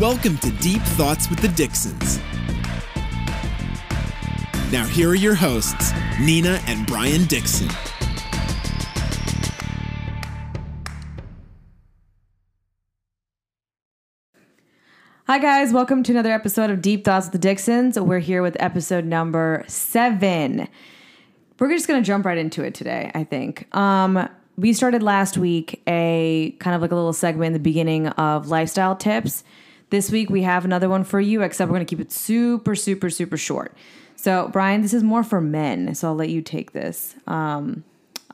Welcome to Deep Thoughts with the Dixons. Now, here are your hosts, Nina and Brian Dixon. Hi, guys. Welcome to another episode of Deep Thoughts with the Dixons. We're here with episode number seven. We're just going to jump right into it today, I think. Um, we started last week a kind of like a little segment in the beginning of lifestyle tips. This week we have another one for you, except we're going to keep it super, super, super short. So, Brian, this is more for men, so I'll let you take this. Um,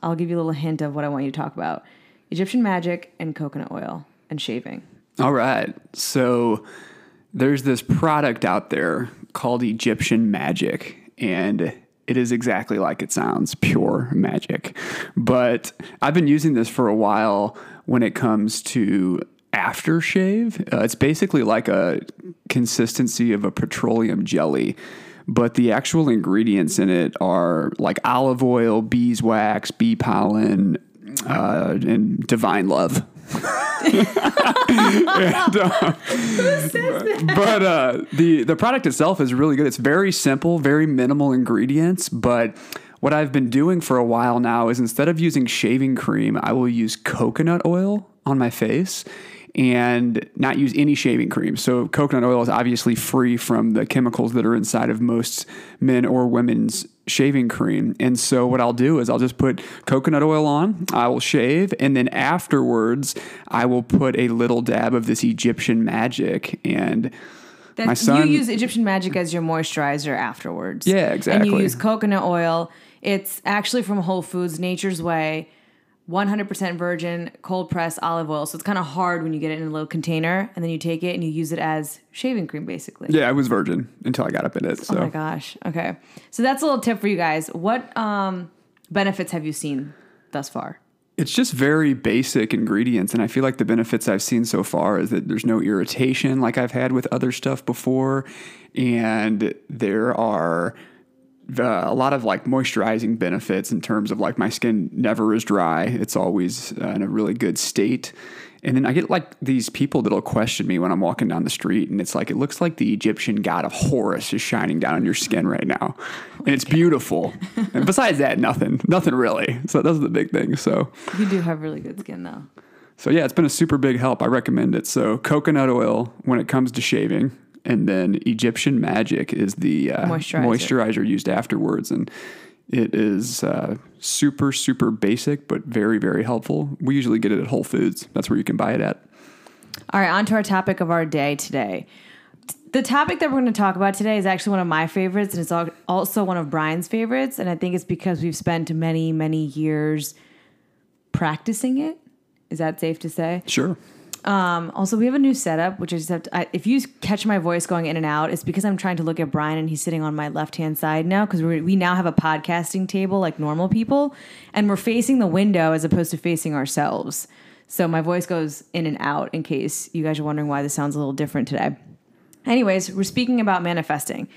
I'll give you a little hint of what I want you to talk about Egyptian magic and coconut oil and shaving. All right. So there's this product out there called Egyptian Magic, and it is exactly like it sounds pure magic. But I've been using this for a while when it comes to aftershave. Uh, it's basically like a consistency of a petroleum jelly. But the actual ingredients in it are like olive oil, beeswax, bee pollen, uh, and divine love. and, uh, but uh, the the product itself is really good. It's very simple, very minimal ingredients. But what I've been doing for a while now is instead of using shaving cream, I will use coconut oil on my face and not use any shaving cream. So coconut oil is obviously free from the chemicals that are inside of most men or women's shaving cream. And so what I'll do is I'll just put coconut oil on, I will shave, and then afterwards I will put a little dab of this Egyptian magic and that my son you use Egyptian magic as your moisturizer afterwards. Yeah, exactly. And you use coconut oil. It's actually from Whole Foods, Nature's Way, 100% virgin cold pressed olive oil. So it's kind of hard when you get it in a little container and then you take it and you use it as shaving cream basically. Yeah, I was virgin until I got up in it. So Oh my gosh. Okay. So that's a little tip for you guys. What um, benefits have you seen thus far? It's just very basic ingredients, and I feel like the benefits I've seen so far is that there's no irritation like I've had with other stuff before, and there are uh, a lot of like moisturizing benefits in terms of like my skin never is dry; it's always uh, in a really good state. And then I get like these people that'll question me when I'm walking down the street, and it's like it looks like the Egyptian god of Horus is shining down on your skin right now, and it's beautiful. and besides that, nothing, nothing really. So those are the big things. So. You do have really good skin though. So yeah, it's been a super big help. I recommend it. So coconut oil when it comes to shaving, and then Egyptian Magic is the uh, Moisturizer. moisturizer used afterwards, and it is uh, super super basic but very very helpful. We usually get it at Whole Foods. That's where you can buy it at. All right, on to our topic of our day today. The topic that we're going to talk about today is actually one of my favorites, and it's also one of Brian's favorites. And I think it's because we've spent many, many years practicing it. Is that safe to say? Sure. Um, also, we have a new setup, which I, if you catch my voice going in and out, it's because I'm trying to look at Brian and he's sitting on my left hand side now because we now have a podcasting table like normal people, and we're facing the window as opposed to facing ourselves. So my voice goes in and out in case you guys are wondering why this sounds a little different today. Anyways, we're speaking about manifesting.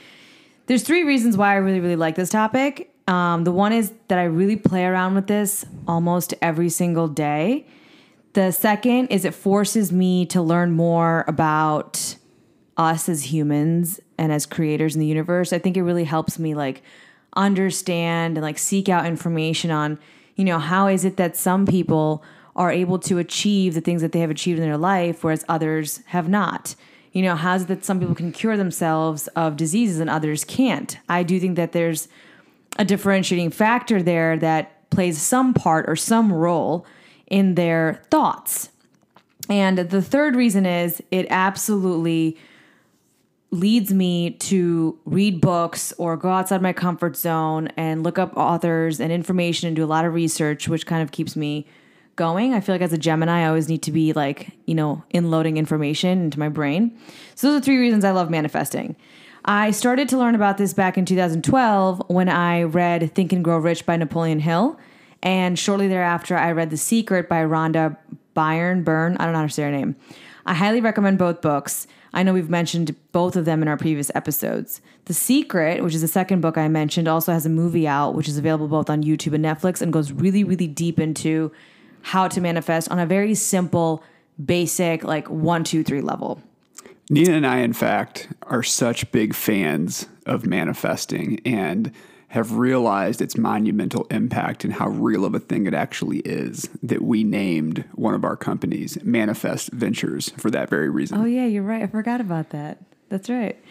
There's three reasons why I really, really like this topic. Um, the one is that I really play around with this almost every single day. The second is it forces me to learn more about us as humans and as creators in the universe. I think it really helps me like understand and like seek out information on, you know, how is it that some people are able to achieve the things that they have achieved in their life, whereas others have not. You know, how is it that some people can cure themselves of diseases and others can't? I do think that there's a differentiating factor there that plays some part or some role in their thoughts. And the third reason is it absolutely leads me to read books or go outside my comfort zone and look up authors and information and do a lot of research, which kind of keeps me going. I feel like as a Gemini, I always need to be like, you know, inloading information into my brain. So those are three reasons I love manifesting. I started to learn about this back in 2012 when I read Think and Grow Rich by Napoleon Hill. And shortly thereafter, I read The Secret by Rhonda Byrne. Byrne, I don't know how to say her name. I highly recommend both books. I know we've mentioned both of them in our previous episodes. The Secret, which is the second book I mentioned, also has a movie out, which is available both on YouTube and Netflix, and goes really, really deep into how to manifest on a very simple, basic, like one, two, three level. Nina and I, in fact, are such big fans of manifesting and have realized its monumental impact and how real of a thing it actually is that we named one of our companies Manifest Ventures for that very reason. Oh, yeah, you're right. I forgot about that. That's right.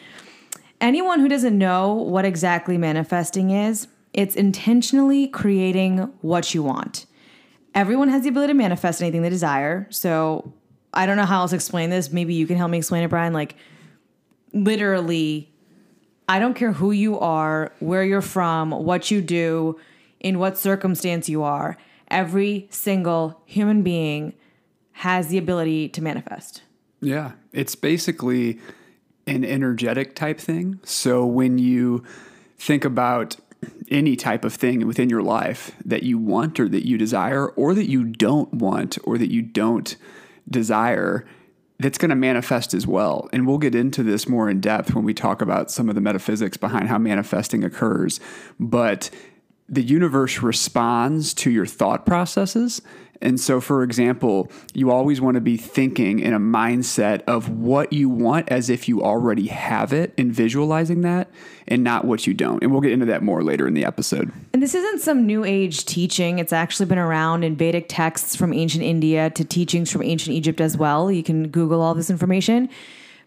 Anyone who doesn't know what exactly manifesting is, it's intentionally creating what you want. Everyone has the ability to manifest anything they desire. So I don't know how else to explain this. Maybe you can help me explain it, Brian. Like, literally, I don't care who you are, where you're from, what you do, in what circumstance you are. Every single human being has the ability to manifest. Yeah, it's basically an energetic type thing. So when you think about any type of thing within your life that you want or that you desire or that you don't want or that you don't desire, that's going to manifest as well. And we'll get into this more in depth when we talk about some of the metaphysics behind how manifesting occurs. But the universe responds to your thought processes. And so, for example, you always want to be thinking in a mindset of what you want as if you already have it and visualizing that and not what you don't. And we'll get into that more later in the episode. And this isn't some new age teaching. It's actually been around in Vedic texts from ancient India to teachings from ancient Egypt as well. You can Google all this information.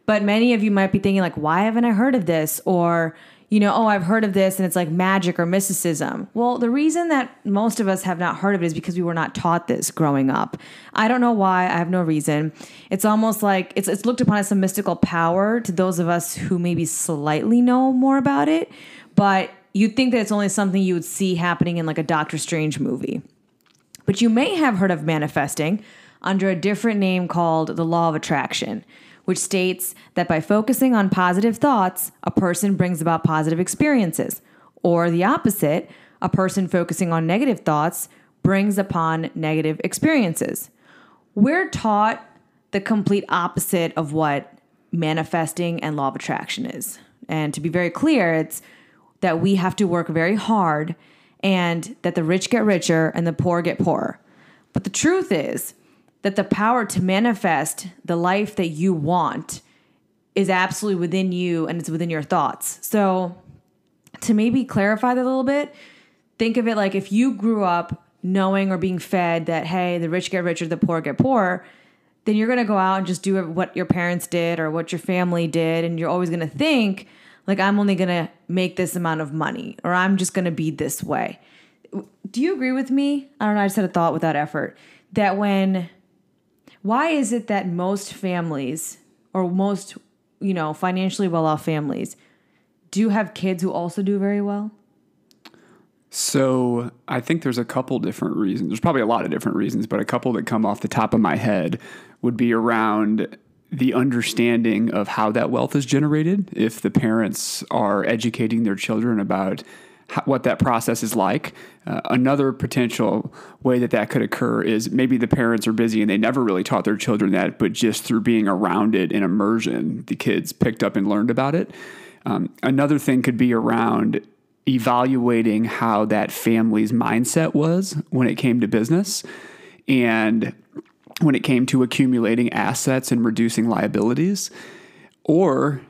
But many of you might be thinking, like, why haven't I heard of this? Or, you know, oh, I've heard of this and it's like magic or mysticism. Well, the reason that most of us have not heard of it is because we were not taught this growing up. I don't know why, I have no reason. It's almost like it's, it's looked upon as some mystical power to those of us who maybe slightly know more about it, but you'd think that it's only something you would see happening in like a Doctor Strange movie. But you may have heard of manifesting under a different name called the law of attraction which states that by focusing on positive thoughts, a person brings about positive experiences. Or the opposite, a person focusing on negative thoughts brings upon negative experiences. We're taught the complete opposite of what manifesting and law of attraction is. And to be very clear, it's that we have to work very hard and that the rich get richer and the poor get poorer. But the truth is, that the power to manifest the life that you want is absolutely within you and it's within your thoughts. So, to maybe clarify that a little bit, think of it like if you grew up knowing or being fed that, hey, the rich get richer, the poor get poorer, then you're going to go out and just do what your parents did or what your family did. And you're always going to think, like, I'm only going to make this amount of money or I'm just going to be this way. Do you agree with me? I don't know. I just had a thought without effort that when why is it that most families or most, you know, financially well off families do have kids who also do very well? So I think there's a couple different reasons. There's probably a lot of different reasons, but a couple that come off the top of my head would be around the understanding of how that wealth is generated. If the parents are educating their children about what that process is like. Uh, another potential way that that could occur is maybe the parents are busy and they never really taught their children that, but just through being around it in immersion, the kids picked up and learned about it. Um, another thing could be around evaluating how that family's mindset was when it came to business and when it came to accumulating assets and reducing liabilities. Or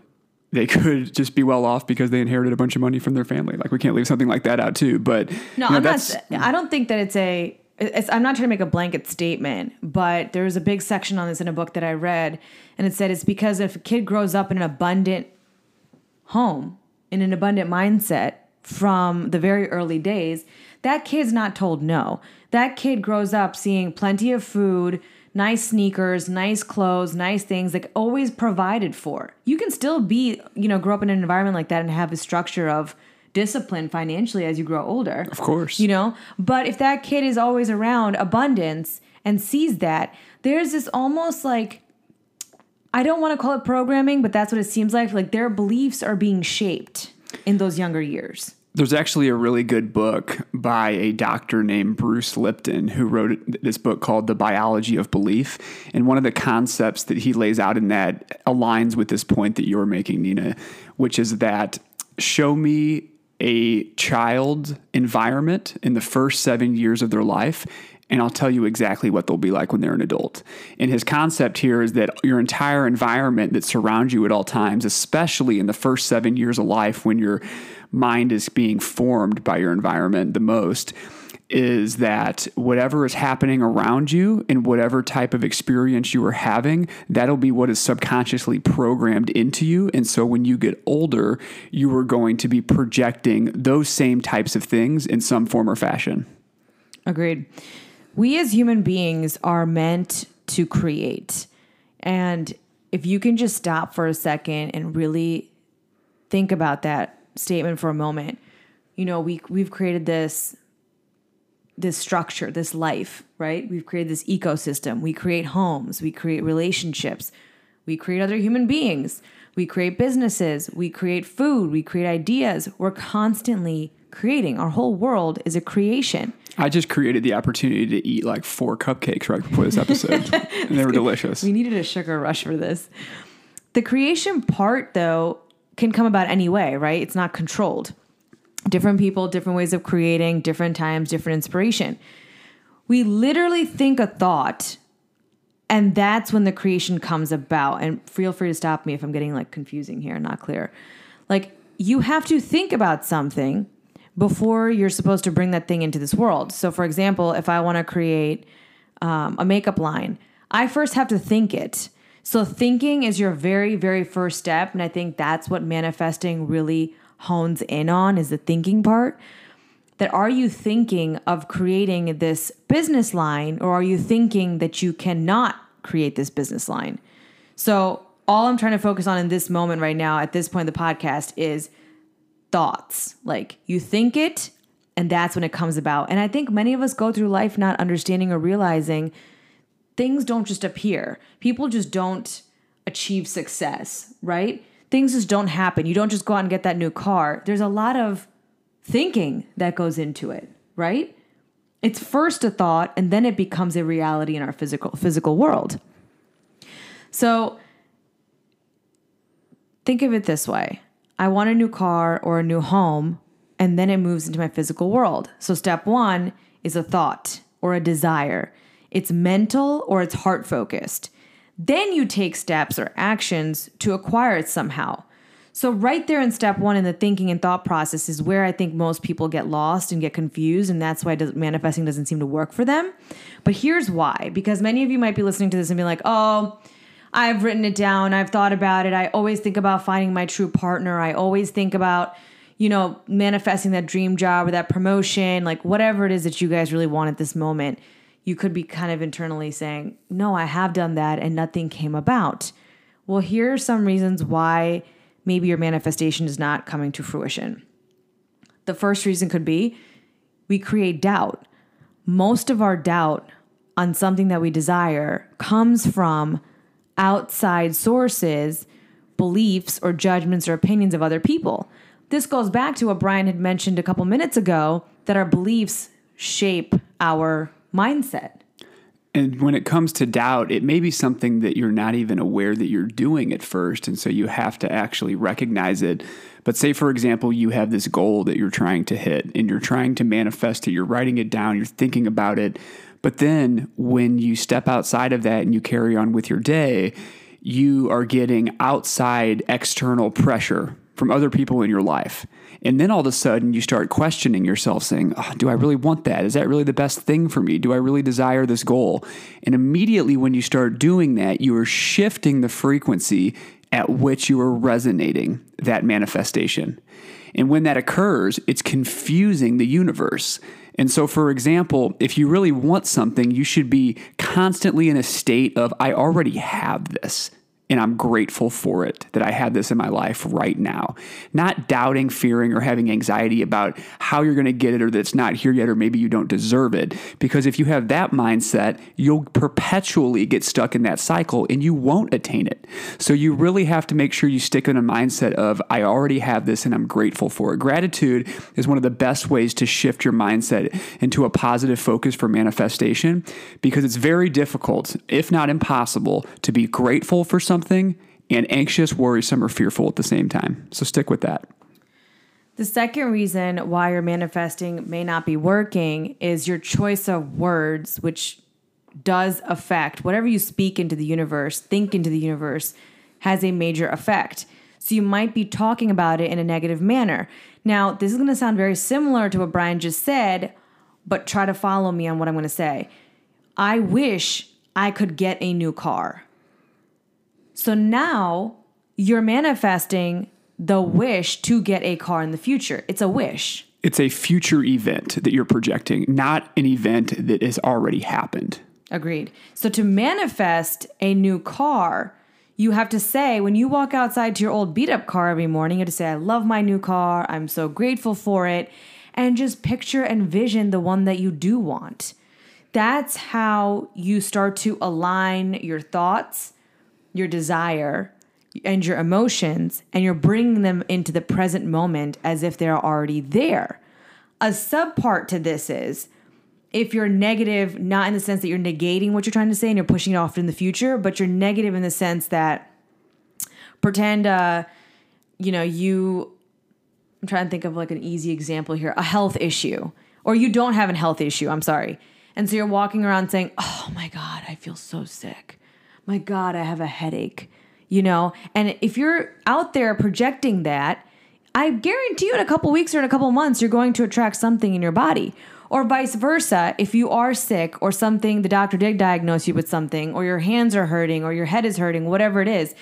they could just be well off because they inherited a bunch of money from their family. Like we can't leave something like that out too. But no, you know, I'm not. I don't think that it's a. It's, I'm not trying to make a blanket statement, but there was a big section on this in a book that I read, and it said it's because if a kid grows up in an abundant home, in an abundant mindset from the very early days, that kid's not told no. That kid grows up seeing plenty of food, nice sneakers, nice clothes, nice things, like always provided for. You can still be, you know, grow up in an environment like that and have a structure of discipline financially as you grow older. Of course. You know, but if that kid is always around abundance and sees that, there's this almost like I don't want to call it programming, but that's what it seems like. Like their beliefs are being shaped in those younger years. There's actually a really good book by a doctor named Bruce Lipton who wrote this book called The Biology of Belief. And one of the concepts that he lays out in that aligns with this point that you're making, Nina, which is that show me a child environment in the first seven years of their life, and I'll tell you exactly what they'll be like when they're an adult. And his concept here is that your entire environment that surrounds you at all times, especially in the first seven years of life when your mind is being formed by your environment the most, is that whatever is happening around you and whatever type of experience you are having, that'll be what is subconsciously programmed into you. And so when you get older, you are going to be projecting those same types of things in some form or fashion. Agreed. We as human beings are meant to create. And if you can just stop for a second and really think about that statement for a moment, you know, we we've created this this structure, this life, right? We've created this ecosystem. We create homes, we create relationships, we create other human beings, we create businesses, we create food, we create ideas. We're constantly creating. Our whole world is a creation. I just created the opportunity to eat like four cupcakes right before this episode, and they were delicious. We needed a sugar rush for this. The creation part, though, can come about any way, right? It's not controlled different people, different ways of creating, different times, different inspiration. We literally think a thought and that's when the creation comes about. And feel free to stop me if I'm getting like confusing here, not clear. Like you have to think about something before you're supposed to bring that thing into this world. So, for example, if I want to create um, a makeup line, I first have to think it. So, thinking is your very, very first step. And I think that's what manifesting really hones in on is the thinking part. That are you thinking of creating this business line or are you thinking that you cannot create this business line? So, all I'm trying to focus on in this moment right now, at this point in the podcast, is thoughts. Like you think it, and that's when it comes about. And I think many of us go through life not understanding or realizing things don't just appear, people just don't achieve success, right? things just don't happen. You don't just go out and get that new car. There's a lot of thinking that goes into it, right? It's first a thought and then it becomes a reality in our physical physical world. So think of it this way. I want a new car or a new home and then it moves into my physical world. So step 1 is a thought or a desire. It's mental or it's heart focused. Then you take steps or actions to acquire it somehow. So, right there in step one in the thinking and thought process is where I think most people get lost and get confused, and that's why manifesting doesn't seem to work for them. But here's why because many of you might be listening to this and be like, oh, I've written it down, I've thought about it, I always think about finding my true partner, I always think about, you know, manifesting that dream job or that promotion, like whatever it is that you guys really want at this moment you could be kind of internally saying, No, I have done that and nothing came about. Well, here are some reasons why maybe your manifestation is not coming to fruition. The first reason could be we create doubt. Most of our doubt on something that we desire comes from outside sources, beliefs, or judgments or opinions of other people. This goes back to what Brian had mentioned a couple minutes ago that our beliefs shape our mindset. And when it comes to doubt, it may be something that you're not even aware that you're doing at first. And so you have to actually recognize it. But say, for example, you have this goal that you're trying to hit and you're trying to manifest it, you're writing it down, you're thinking about it. But then when you step outside of that and you carry on with your day, you are getting outside external pressure from other people in your life. And then all of a sudden you start questioning yourself, saying, oh, Do I really want that? Is that really the best thing for me? Do I really desire this goal? And immediately when you start doing that, you are shifting the frequency at which you are resonating that manifestation. And when that occurs, it's confusing the universe. And so, for example, if you really want something, you should be constantly in a state of, I already have this and I'm grateful for it that I have this in my life right now. Not doubting, fearing, or having anxiety about how you're going to get it or that it's not here yet or maybe you don't deserve it. Because if you have that mindset, you'll perpetually get stuck in that cycle and you won't attain it. So you really have to make sure you stick in a mindset of, I already have this and I'm grateful for it. Gratitude is one of the best ways to shift your mindset into a positive focus for manifestation because it's very difficult, if not impossible, to be grateful for something something and anxious, worrisome, or fearful at the same time. So stick with that. The second reason why your manifesting may not be working is your choice of words, which does affect whatever you speak into the universe, think into the universe, has a major effect. So you might be talking about it in a negative manner. Now, this is going to sound very similar to what Brian just said, but try to follow me on what I'm going to say. I wish I could get a new car. So now you're manifesting the wish to get a car in the future. It's a wish. It's a future event that you're projecting, not an event that has already happened. Agreed. So to manifest a new car, you have to say when you walk outside to your old beat up car every morning, you have to say, I love my new car. I'm so grateful for it. And just picture and vision the one that you do want. That's how you start to align your thoughts, your desire, and your emotions, and you're bringing them into the present moment as if they're already there. A subpart to this is if you're negative, not in the sense that you're negating what you're trying to say and you're pushing it off in the future, but you're negative in the sense that pretend, uh, you know, you, I'm trying to think of like an easy example here, a health issue, or you don't have a health issue, I'm sorry. And so you're walking around saying, oh my God, I feel so sick. My God, I have a headache, you know? And if you're out there projecting that, I guarantee you in a couple weeks or in a couple months, you're going to attract something in your body. Or vice versa, if you are sick or something, the doctor did diagnose you with something, or your hands are hurting, or your head is hurting, whatever it is,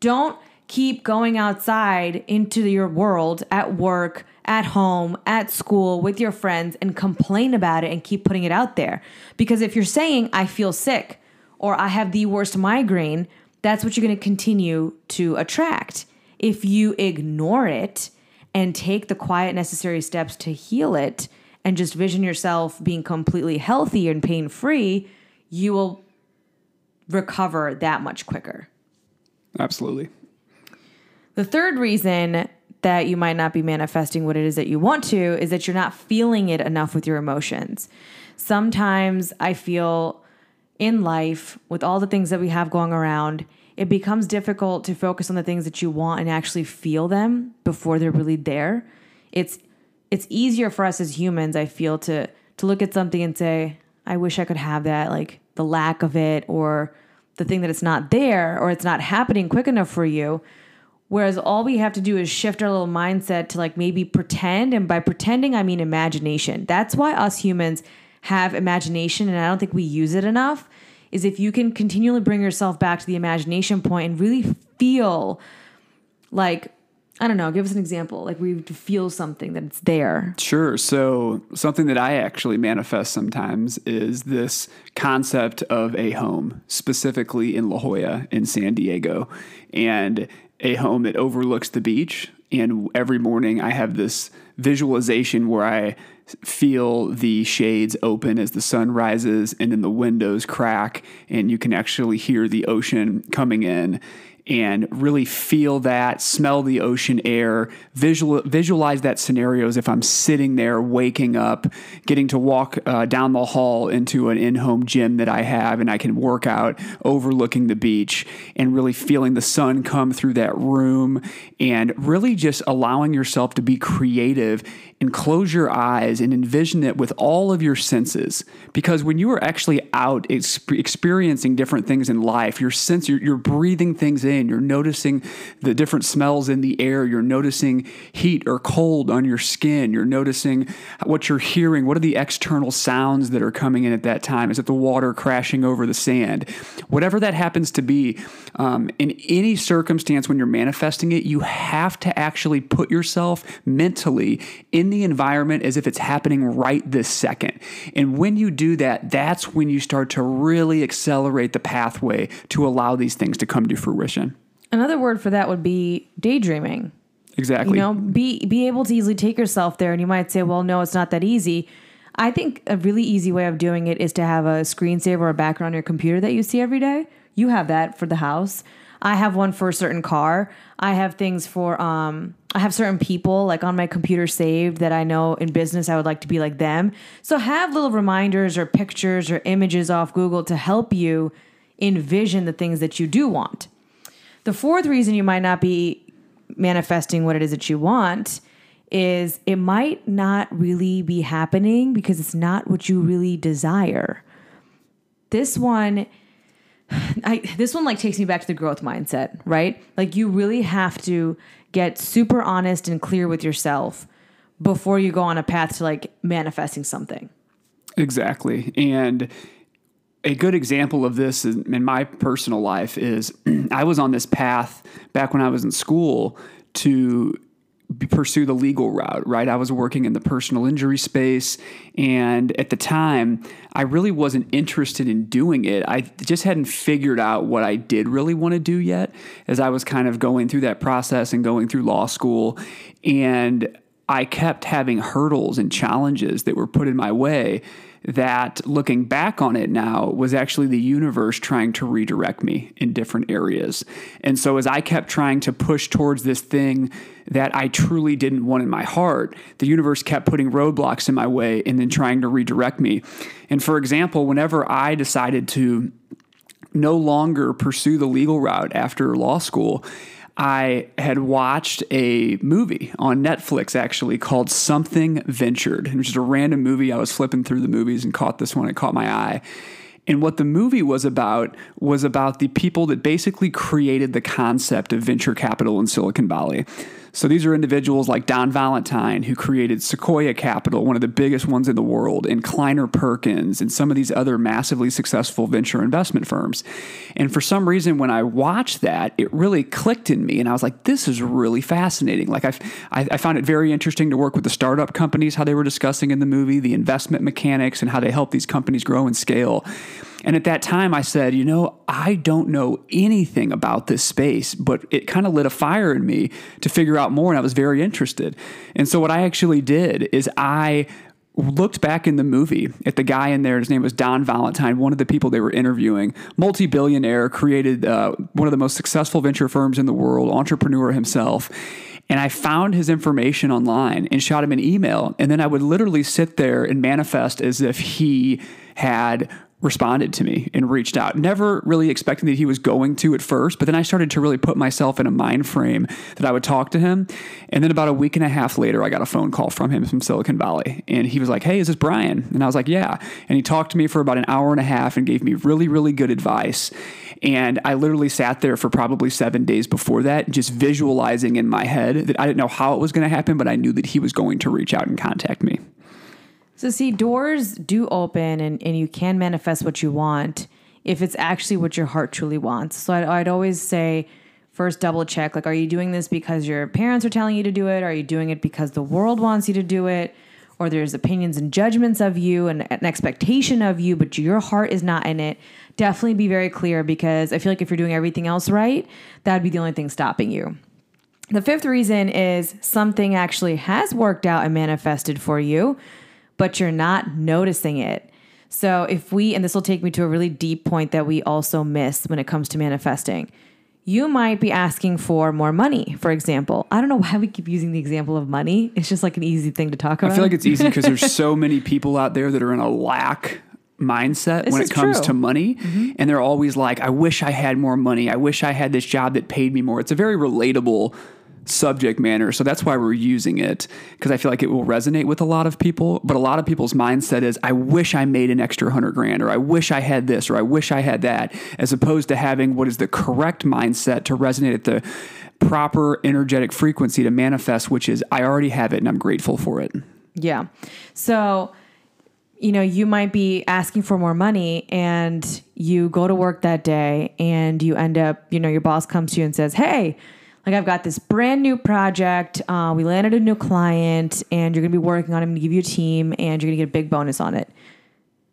don't keep going outside into your world at work, at home, at school, with your friends, and complain about it and keep putting it out there. Because if you're saying, I feel sick, or I have the worst migraine, that's what you're gonna continue to attract. If you ignore it and take the quiet, necessary steps to heal it, and just vision yourself being completely healthy and pain free, you will recover that much quicker. Absolutely. The third reason that you might not be manifesting what it is that you want to is that you're not feeling it enough with your emotions. Sometimes I feel in life, with all the things that we have going around, it becomes difficult to focus on the things that you want and actually feel them before they're really there. It's it's easier for us as humans, I feel, to to look at something and say, I wish I could have that, like the lack of it or the thing that it's not there or it's not happening quick enough for you. Whereas all we have to do is shift our little mindset to like maybe pretend. And by pretending, I mean imagination. That's why us humans have imagination, and I don't think we use it enough. Is if you can continually bring yourself back to the imagination point and really feel like I don't know, give us an example. Like we feel something that it's there. Sure. So, something that I actually manifest sometimes is this concept of a home, specifically in La Jolla in San Diego, and a home that overlooks the beach. And every morning I have this visualization where I feel the shades open as the sun rises and then the windows crack, and you can actually hear the ocean coming in and really feel that, smell the ocean air, visual, visualize that scenario as if I'm sitting there, waking up, getting to walk uh, down the hall into an in home gym that I have, and I can work out overlooking the beach, and really feeling the sun come through that room, and really just allowing yourself to be creative and close your eyes and envision it with all of your senses. Because when you are actually out experiencing different things in life, your sense, you're, you're breathing things in, you're noticing the different smells in the air, you're noticing heat or cold on your skin, you're noticing what you're hearing. What are the external sounds that are coming in at that time? Is it the water crashing over the sand? Whatever that happens to be, um, in any circumstance when you're manifesting it, you have to actually put yourself mentally in the environment as if it's happening right this second. And when you do that, that's when you start to really accelerate the pathway to allow these things to come to fruition. Another word for that would be daydreaming. Exactly. You know, be be able to easily take yourself there and you might say, "Well, no, it's not that easy." I think a really easy way of doing it is to have a screensaver or a background on your computer that you see every day. You have that for the house. I have one for a certain car. I have things for um I have certain people like on my computer saved that I know in business I would like to be like them. So have little reminders or pictures or images off Google to help you envision the things that you do want. The fourth reason you might not be manifesting what it is that you want is it might not really be happening because it's not what you really desire. This one I this one like takes me back to the growth mindset, right? Like you really have to get super honest and clear with yourself before you go on a path to like manifesting something. Exactly. And a good example of this in my personal life is I was on this path back when I was in school to pursue the legal route, right? I was working in the personal injury space. And at the time, I really wasn't interested in doing it. I just hadn't figured out what I did really want to do yet as I was kind of going through that process and going through law school. And I kept having hurdles and challenges that were put in my way that looking back on it now was actually the universe trying to redirect me in different areas. And so as I kept trying to push towards this thing that I truly didn't want in my heart, the universe kept putting roadblocks in my way and then trying to redirect me. And for example, whenever I decided to no longer pursue the legal route after law school, I had watched a movie on Netflix actually called Something Ventured, which is a random movie. I was flipping through the movies and caught this one. It caught my eye. And what the movie was about was about the people that basically created the concept of venture capital in Silicon Valley. So these are individuals like Don Valentine, who created Sequoia Capital, one of the biggest ones in the world, and Kleiner Perkins, and some of these other massively successful venture investment firms. And for some reason, when I watched that, it really clicked in me, and I was like, "This is really fascinating." Like I, I found it very interesting to work with the startup companies, how they were discussing in the movie, the investment mechanics, and how they help these companies grow and scale. And at that time, I said, you know, I don't know anything about this space, but it kind of lit a fire in me to figure out more. And I was very interested. And so, what I actually did is I looked back in the movie at the guy in there. His name was Don Valentine, one of the people they were interviewing, multi billionaire, created uh, one of the most successful venture firms in the world, entrepreneur himself. And I found his information online and shot him an email. And then I would literally sit there and manifest as if he had responded to me and reached out. Never really expecting that he was going to at first, but then I started to really put myself in a mind frame that I would talk to him. And then about a week and a half later, I got a phone call from him from Silicon Valley. And he was like, Hey, is this Brian? And I was like, Yeah. And he talked to me for about an hour and a half and gave me really, really good advice. And I literally sat there for probably seven days before that, just visualizing in my head that I didn't know how it was going to happen, but I knew that he was going to reach out and contact me. So, see, doors do open and, and you can manifest what you want if it's actually what your heart truly wants. So, I'd, I'd always say, first double check like, are you doing this because your parents are telling you to do it? Are you doing it because the world wants you to do it? Or there's opinions and judgments of you and an expectation of you, but your heart is not in it. Definitely be very clear because I feel like if you're doing everything else right, that'd be the only thing stopping you. The fifth reason is something actually has worked out and manifested for you but you're not noticing it. So, if we, and this will take me to a really deep point that we also miss when it comes to manifesting, you might be asking for more money, for example. I don't know why we keep using the example of money. It's just like an easy thing to talk about. I feel like it's easy because there's so many people out there that are in a lack mindset this when it comes true. to money. Mm-hmm. And they're always like, I wish I had more money. I wish I had this job that paid me more. It's a very relatable subject matter. So that's why we're using it because I feel like it will resonate with a lot of people. But a lot of people's mindset is, I wish I made an extra hundred grand, or I wish I had this, or I wish I had that, as opposed to having what is the correct mindset to resonate at the proper energetic frequency to manifest, which is, I already have it and I'm grateful for it. Yeah. So, you know, you might be asking for more money and you go to work that day and you end up, you know, your boss comes to you and says, Hey, like I've got this brand new project. Uh, we landed a new client, and you're going to be working on it. I'm to give you a team, and you're going to get a big bonus on it.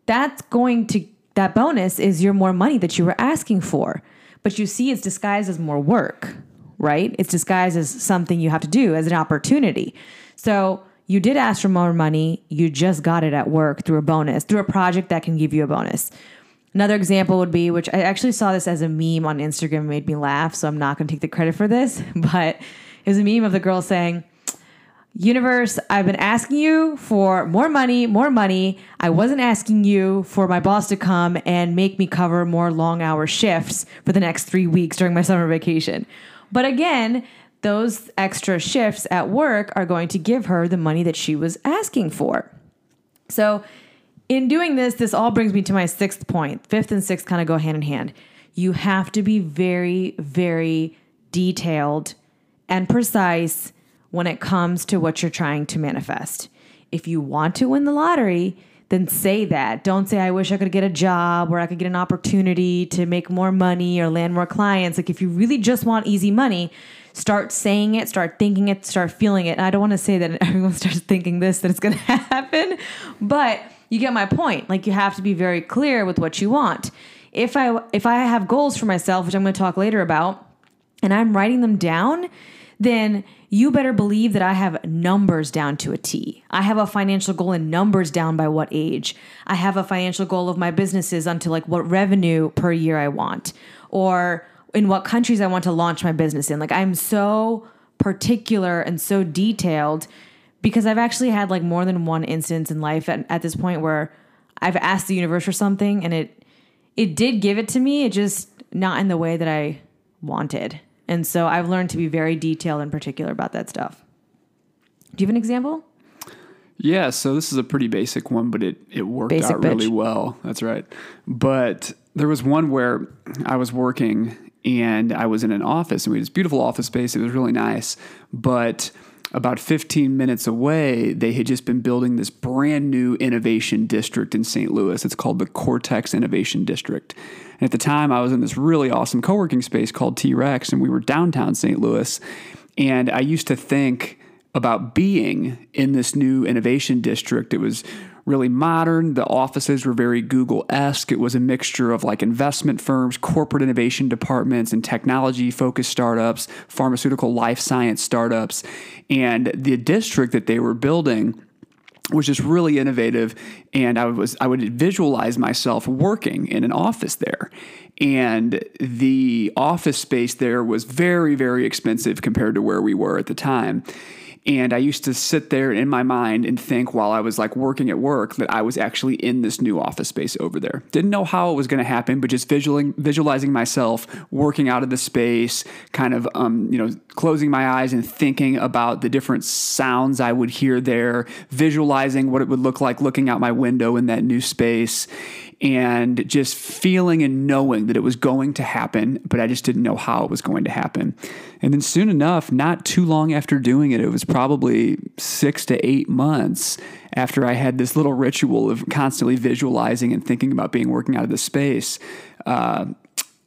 That's going to that bonus is your more money that you were asking for, but you see, it's disguised as more work, right? It's disguised as something you have to do as an opportunity. So you did ask for more money. You just got it at work through a bonus, through a project that can give you a bonus. Another example would be, which I actually saw this as a meme on Instagram, made me laugh, so I'm not going to take the credit for this, but it was a meme of the girl saying, Universe, I've been asking you for more money, more money. I wasn't asking you for my boss to come and make me cover more long hour shifts for the next three weeks during my summer vacation. But again, those extra shifts at work are going to give her the money that she was asking for. So, in doing this, this all brings me to my sixth point. Fifth and sixth kind of go hand in hand. You have to be very, very detailed and precise when it comes to what you're trying to manifest. If you want to win the lottery, then say that. Don't say, I wish I could get a job or I could get an opportunity to make more money or land more clients. Like, if you really just want easy money, start saying it, start thinking it, start feeling it. And I don't want to say that everyone starts thinking this, that it's going to happen, but you get my point. Like, you have to be very clear with what you want. If I if I have goals for myself, which I'm going to talk later about, and I'm writing them down, then you better believe that I have numbers down to a T. I have a financial goal in numbers down by what age. I have a financial goal of my businesses onto like what revenue per year I want or in what countries I want to launch my business in. Like I'm so particular and so detailed because I've actually had like more than one instance in life at, at this point where I've asked the universe for something and it it did give it to me, it just not in the way that I wanted. And so I've learned to be very detailed and particular about that stuff. Do you have an example? Yeah, so this is a pretty basic one, but it, it worked Basic out really well. That's right. But there was one where I was working and I was in an office and we had this beautiful office space. It was really nice. But about 15 minutes away, they had just been building this brand new innovation district in St. Louis. It's called the Cortex Innovation District. And at the time, I was in this really awesome co working space called T Rex, and we were downtown St. Louis. And I used to think about being in this new innovation district. It was really modern. The offices were very Google esque. It was a mixture of like investment firms, corporate innovation departments, and technology focused startups, pharmaceutical life science startups. And the district that they were building was just really innovative and I was I would visualize myself working in an office there. And the office space there was very very expensive compared to where we were at the time. And I used to sit there in my mind and think while I was like working at work that I was actually in this new office space over there. Didn't know how it was going to happen, but just visualizing, visualizing myself working out of the space, kind of, um, you know, closing my eyes and thinking about the different sounds I would hear there, visualizing what it would look like looking out my window in that new space and just feeling and knowing that it was going to happen, but I just didn't know how it was going to happen. And then soon enough, not too long after doing it, it was probably six to eight months after I had this little ritual of constantly visualizing and thinking about being working out of the space. Uh,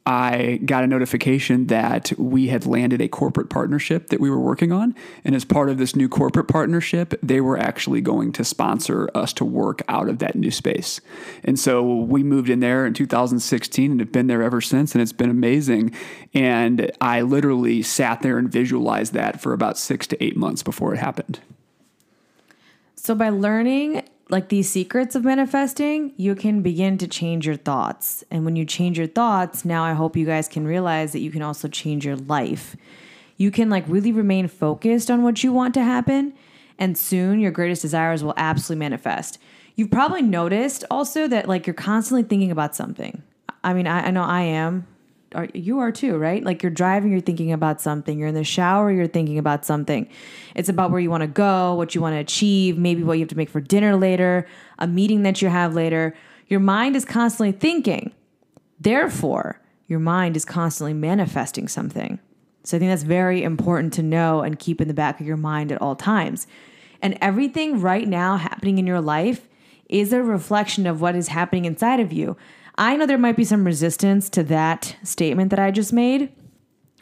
I got a notification that we had landed a corporate partnership that we were working on. And as part of this new corporate partnership, they were actually going to sponsor us to work out of that new space. And so we moved in there in 2016 and have been there ever since. And it's been amazing. And I literally sat there and visualized that for about six to eight months before it happened. So by learning like these secrets of manifesting, you can begin to change your thoughts. And when you change your thoughts, now I hope you guys can realize that you can also change your life. You can like really remain focused on what you want to happen, and soon your greatest desires will absolutely manifest. You've probably noticed also that like you're constantly thinking about something. I mean, I, I know I am. Or you are too, right? Like you're driving, you're thinking about something. You're in the shower, you're thinking about something. It's about where you want to go, what you want to achieve, maybe what you have to make for dinner later, a meeting that you have later. Your mind is constantly thinking. Therefore, your mind is constantly manifesting something. So I think that's very important to know and keep in the back of your mind at all times. And everything right now happening in your life is a reflection of what is happening inside of you. I know there might be some resistance to that statement that I just made,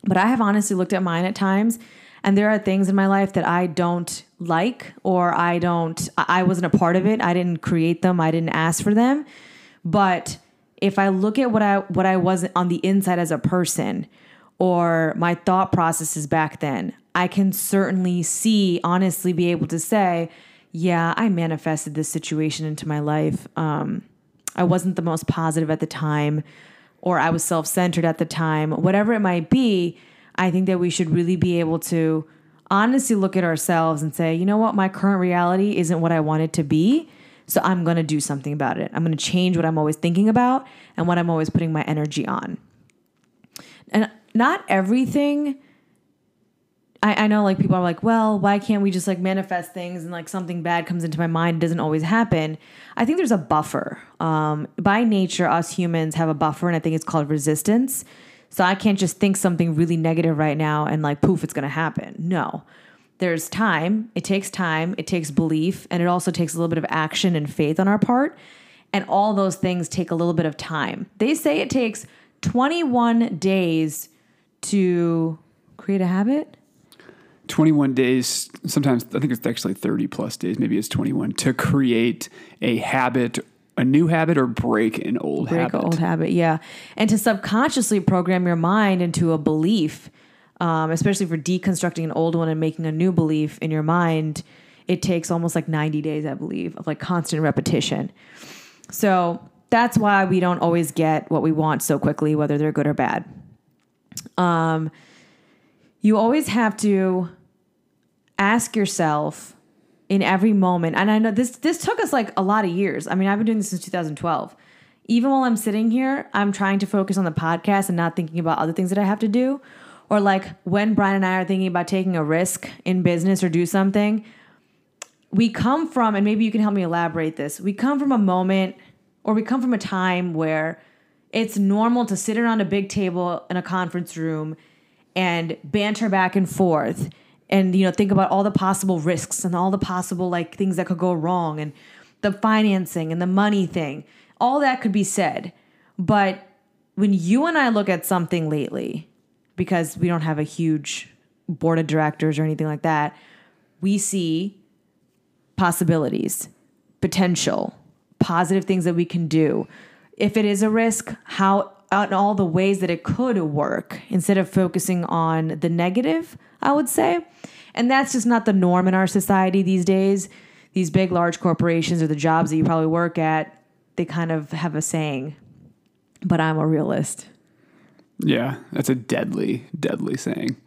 but I have honestly looked at mine at times and there are things in my life that I don't like or I don't I wasn't a part of it. I didn't create them. I didn't ask for them. But if I look at what I what I was on the inside as a person or my thought processes back then, I can certainly see honestly be able to say, yeah, I manifested this situation into my life. Um I wasn't the most positive at the time, or I was self centered at the time, whatever it might be, I think that we should really be able to honestly look at ourselves and say, you know what, my current reality isn't what I want it to be. So I'm going to do something about it. I'm going to change what I'm always thinking about and what I'm always putting my energy on. And not everything I, I know like people are like, well, why can't we just like manifest things and like something bad comes into my mind? It doesn't always happen. I think there's a buffer. Um, by nature, us humans have a buffer, and I think it's called resistance. So I can't just think something really negative right now and like poof, it's gonna happen. No. There's time. It takes time. It takes belief, and it also takes a little bit of action and faith on our part. And all those things take a little bit of time. They say it takes 21 days to create a habit. 21 days, sometimes I think it's actually 30 plus days, maybe it's 21, to create a habit, a new habit, or break an old break habit. an old habit, yeah. And to subconsciously program your mind into a belief, um, especially for deconstructing an old one and making a new belief in your mind, it takes almost like 90 days, I believe, of like constant repetition. So that's why we don't always get what we want so quickly, whether they're good or bad. Um, you always have to ask yourself in every moment, and I know this this took us like a lot of years. I mean, I've been doing this since 2012. Even while I'm sitting here, I'm trying to focus on the podcast and not thinking about other things that I have to do. Or like when Brian and I are thinking about taking a risk in business or do something, we come from, and maybe you can help me elaborate this. We come from a moment or we come from a time where it's normal to sit around a big table in a conference room and banter back and forth and you know think about all the possible risks and all the possible like things that could go wrong and the financing and the money thing. All that could be said. But when you and I look at something lately because we don't have a huge board of directors or anything like that we see possibilities potential positive things that we can do. If it is a risk how out in all the ways that it could work instead of focusing on the negative, I would say. And that's just not the norm in our society these days. These big, large corporations or the jobs that you probably work at, they kind of have a saying, but I'm a realist. Yeah, that's a deadly, deadly saying.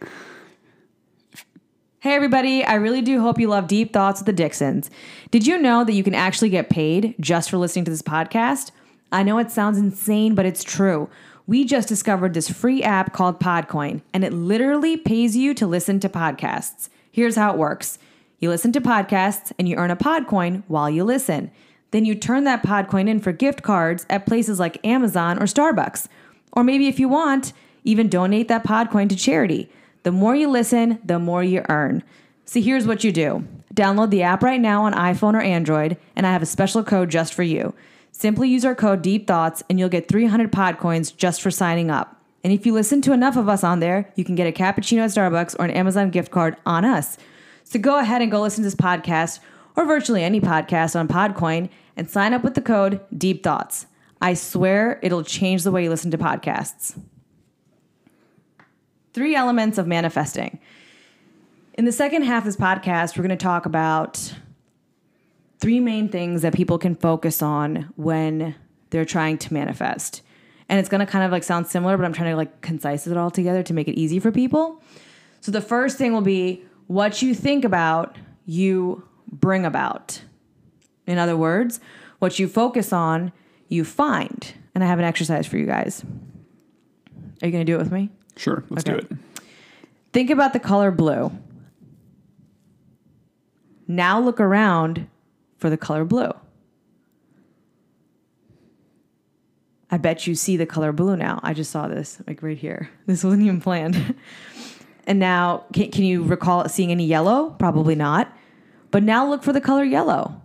Hey, everybody, I really do hope you love Deep Thoughts with the Dixons. Did you know that you can actually get paid just for listening to this podcast? I know it sounds insane, but it's true. We just discovered this free app called Podcoin, and it literally pays you to listen to podcasts. Here's how it works you listen to podcasts, and you earn a Podcoin while you listen. Then you turn that Podcoin in for gift cards at places like Amazon or Starbucks. Or maybe if you want, even donate that Podcoin to charity. The more you listen, the more you earn. So here's what you do download the app right now on iPhone or Android, and I have a special code just for you. Simply use our code Deep Thoughts and you'll get 300 pod coins just for signing up. And if you listen to enough of us on there, you can get a cappuccino at Starbucks or an Amazon gift card on us. So go ahead and go listen to this podcast or virtually any podcast on Podcoin and sign up with the code Deep Thoughts. I swear it'll change the way you listen to podcasts. Three elements of manifesting. In the second half of this podcast, we're going to talk about three main things that people can focus on when they're trying to manifest. And it's going to kind of like sound similar, but I'm trying to like concise it all together to make it easy for people. So the first thing will be what you think about, you bring about. In other words, what you focus on, you find. And I have an exercise for you guys. Are you going to do it with me? Sure, let's Okay. do it. Think about the color blue. Now look around for the color blue. I bet you see the color blue now. I just saw this, like right here. This wasn't even planned. and now, can, can you recall seeing any yellow? Probably not. But now look for the color yellow.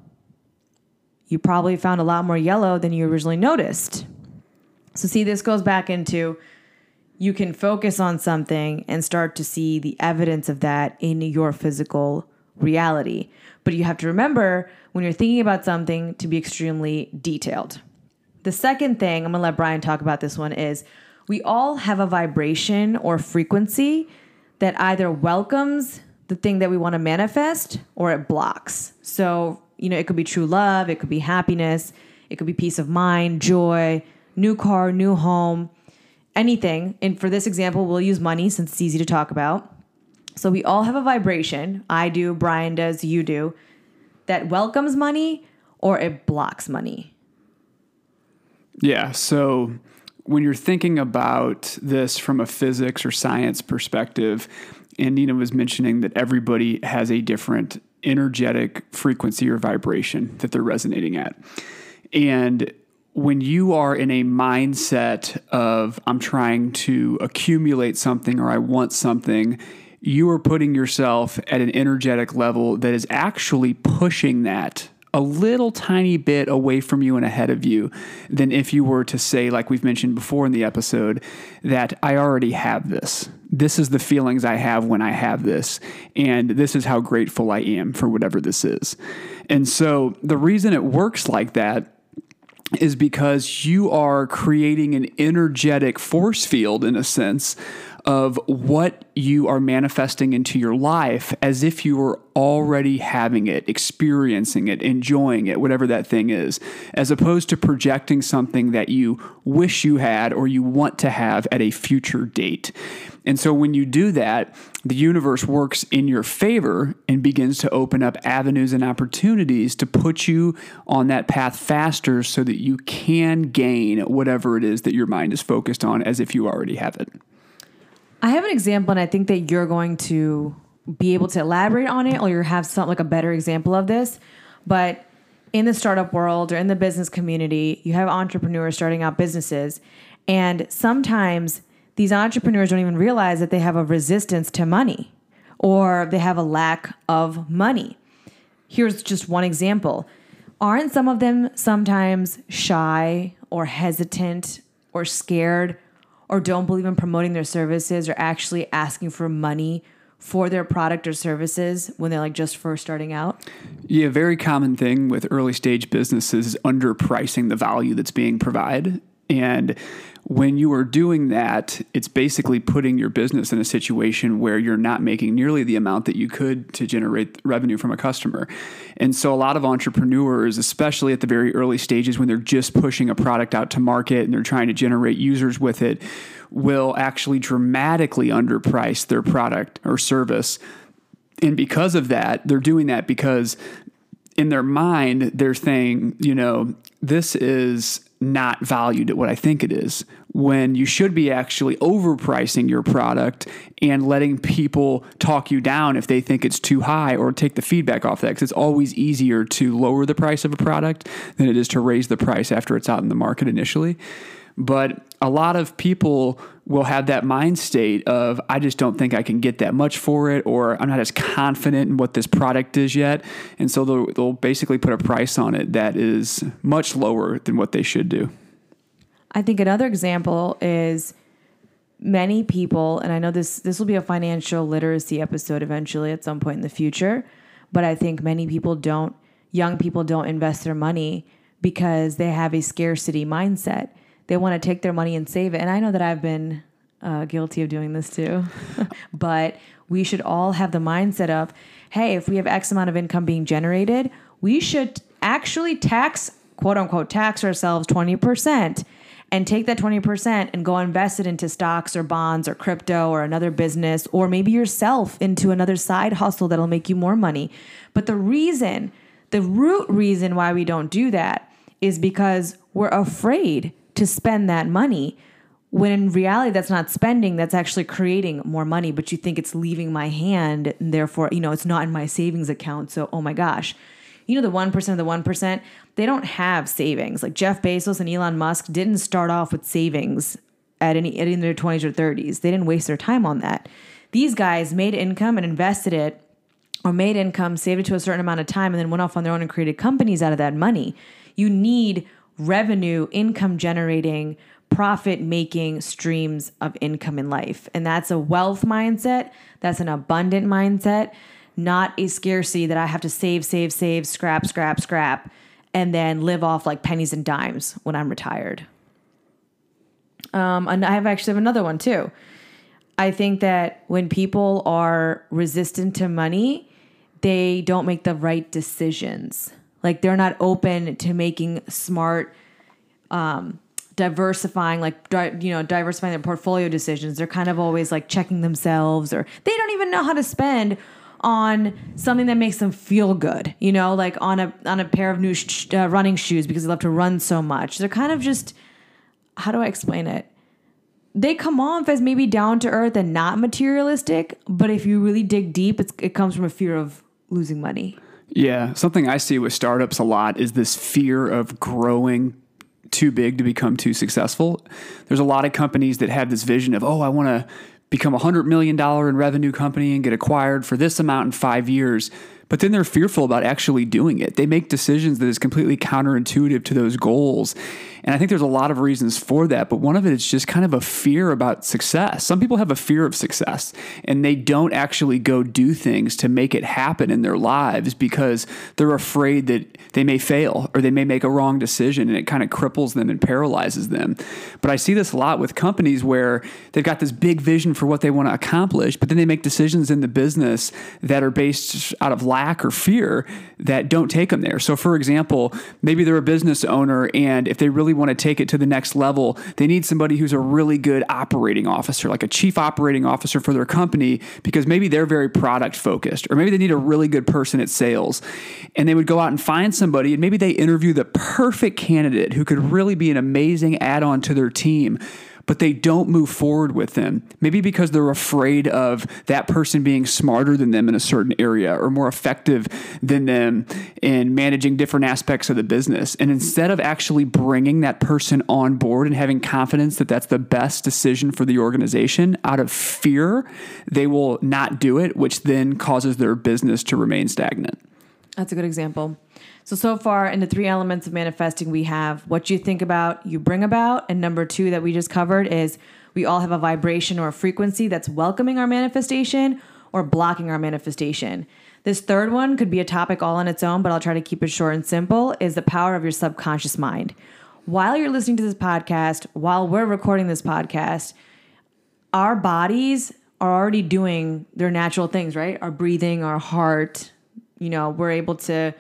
You probably found a lot more yellow than you originally noticed. So, see, this goes back into you can focus on something and start to see the evidence of that in your physical reality. But you have to remember when you're thinking about something to be extremely detailed. The second thing, I'm gonna let Brian talk about this one, is we all have a vibration or frequency that either welcomes the thing that we wanna manifest or it blocks. So, you know, it could be true love, it could be happiness, it could be peace of mind, joy, new car, new home anything. And for this example, we'll use money since it's easy to talk about. So we all have a vibration. I do, Brian does, you do, that welcomes money or it blocks money. Yeah. So when you're thinking about this from a physics or science perspective, and Nina was mentioning that everybody has a different energetic frequency or vibration that they're resonating at. And when you are in a mindset of, I'm trying to accumulate something or I want something, you are putting yourself at an energetic level that is actually pushing that a little tiny bit away from you and ahead of you than if you were to say, like we've mentioned before in the episode, that I already have this. This is the feelings I have when I have this. And this is how grateful I am for whatever this is. And so the reason it works like that is because you are creating an energetic force field in a sense of what you are manifesting into your life as if you were already having it, experiencing it, enjoying it, whatever that thing is, as opposed to projecting something that you wish you had or you want to have at a future date. And so when you do that, the universe works in your favor and begins to open up avenues and opportunities to put you on that path faster so that you can gain whatever it is that your mind is focused on as if you already have it. I have an example, and I think that you're going to be able to elaborate on it, or you have some like a better example of this. But in the startup world or in the business community, you have entrepreneurs starting out businesses, and sometimes these entrepreneurs don't even realize that they have a resistance to money or they have a lack of money. Here's just one example. Aren't some of them sometimes shy or hesitant or scared or don't believe in promoting their services or actually asking for money for their product or services when they're like just first starting out? Yeah, very common thing with early stage businesses is underpricing the value that's being provided. And when you are doing that, it's basically putting your business in a situation where you're not making nearly the amount that you could to generate revenue from a customer. And so, a lot of entrepreneurs, especially at the very early stages when they're just pushing a product out to market and they're trying to generate users with it, will actually dramatically underprice their product or service. And because of that, they're doing that because in their mind, they're saying, you know, this is not valued at what I think it is when you should be actually overpricing your product and letting people talk you down if they think it's too high or take the feedback off that because it's always easier to lower the price of a product than it is to raise the price after it's out in the market initially. But a lot of people will have that mind state of, I just don't think I can get that much for it, or I'm not as confident in what this product is yet. And so they'll, they'll basically put a price on it that is much lower than what they should do. I think another example is many people, and I know this this will be a financial literacy episode eventually at some point in the future, but I think many people don't young people don't invest their money because they have a scarcity mindset they want to take their money and save it. And I know that I've been uh, guilty of doing this too. but we should all have the mindset of, hey, if we have X amount of income being generated, we should actually tax, quote unquote, tax ourselves 20% and take that 20% and go invest it into stocks or bonds or crypto or another business or maybe yourself into another side hustle that'll make you more money. But the reason, the root reason why we don't do that is because we're afraid to spend that money when in reality that's not spending that's actually creating more money but you think it's leaving my hand and therefore you know it's not in my savings account so oh my gosh. You know the 1% of the 1% they don't have savings. Like jeff bezos and elon musk didn't start off with savings at any in their 20s or 30s they didn't waste their time on that. These guys made income and invested it or made income saved it to a certain amount of time and then went off on their own and created companies out of that money. You need revenue, income generating, profit making streams of income in life. And that's a wealth mindset, that's an abundant mindset, not a scarcity that I have to save, save, save, scrap, scrap, scrap, and then live off like pennies and dimes when I'm retired. Um, and I have actually have another one too. I think that when people are resistant to money, they don't make the right decisions. Like they're not open to making smart, um, diversifying, like you know, diversifying their portfolio decisions. They're kind of always like checking themselves, or they don't even know how to spend on something that makes them feel good. You know, like on a on a pair of new sh- uh, running shoes because they love to run so much. They're kind of just how do I explain it? they come off as maybe down to earth and not materialistic, but if you really dig deep, it comes from a fear of losing money. Yeah, something I see with startups a lot is this fear of growing too big to become too successful. There's a lot of companies that have this vision of, oh, I want to become a $100 million in revenue company and get acquired for this amount in five years but then they're fearful about actually doing it. They make decisions that is completely counterintuitive to those goals. And I think there's a lot of reasons for that, but one of it is just kind of a fear about success. Some people have a fear of success and they don't actually go do things to make it happen in their lives because they're afraid that they may fail or they may make a wrong decision and it kind of cripples them and paralyzes them. But I see this a lot with companies where they've got this big vision for what they want to accomplish, but then they make decisions in the business that are based out of lack lack or fear that don't take them there. So, for example, maybe they're a business owner, and if they really want to take it to the next level, they need somebody who's a really good operating officer, like a chief operating officer for their company, because maybe they're very product focused, or maybe they need a really good person at sales. And they would go out and find somebody, and maybe they interview the perfect candidate who could really be an amazing add on to their team but they don't move forward with them. Maybe because they're afraid of that person being smarter than them in a certain area or more effective than them in managing different aspects of the business. And instead of actually bringing that person on board and having confidence that that's the best decision for the organization, out of fear, they will not do it, which then causes their business to remain stagnant. That's a good example. So, so far in the three elements of manifesting, we have what you think about, you bring about. And number two that we just covered is we all have a vibration or a frequency that's welcoming our manifestation or blocking our manifestation. This third one could be a topic all on its own, but I'll try to keep it short and simple is the power of your subconscious mind. While you're listening to this podcast, while we're recording this podcast, our bodies are already doing their natural things, right? Our breathing, our heart, you know, we're able to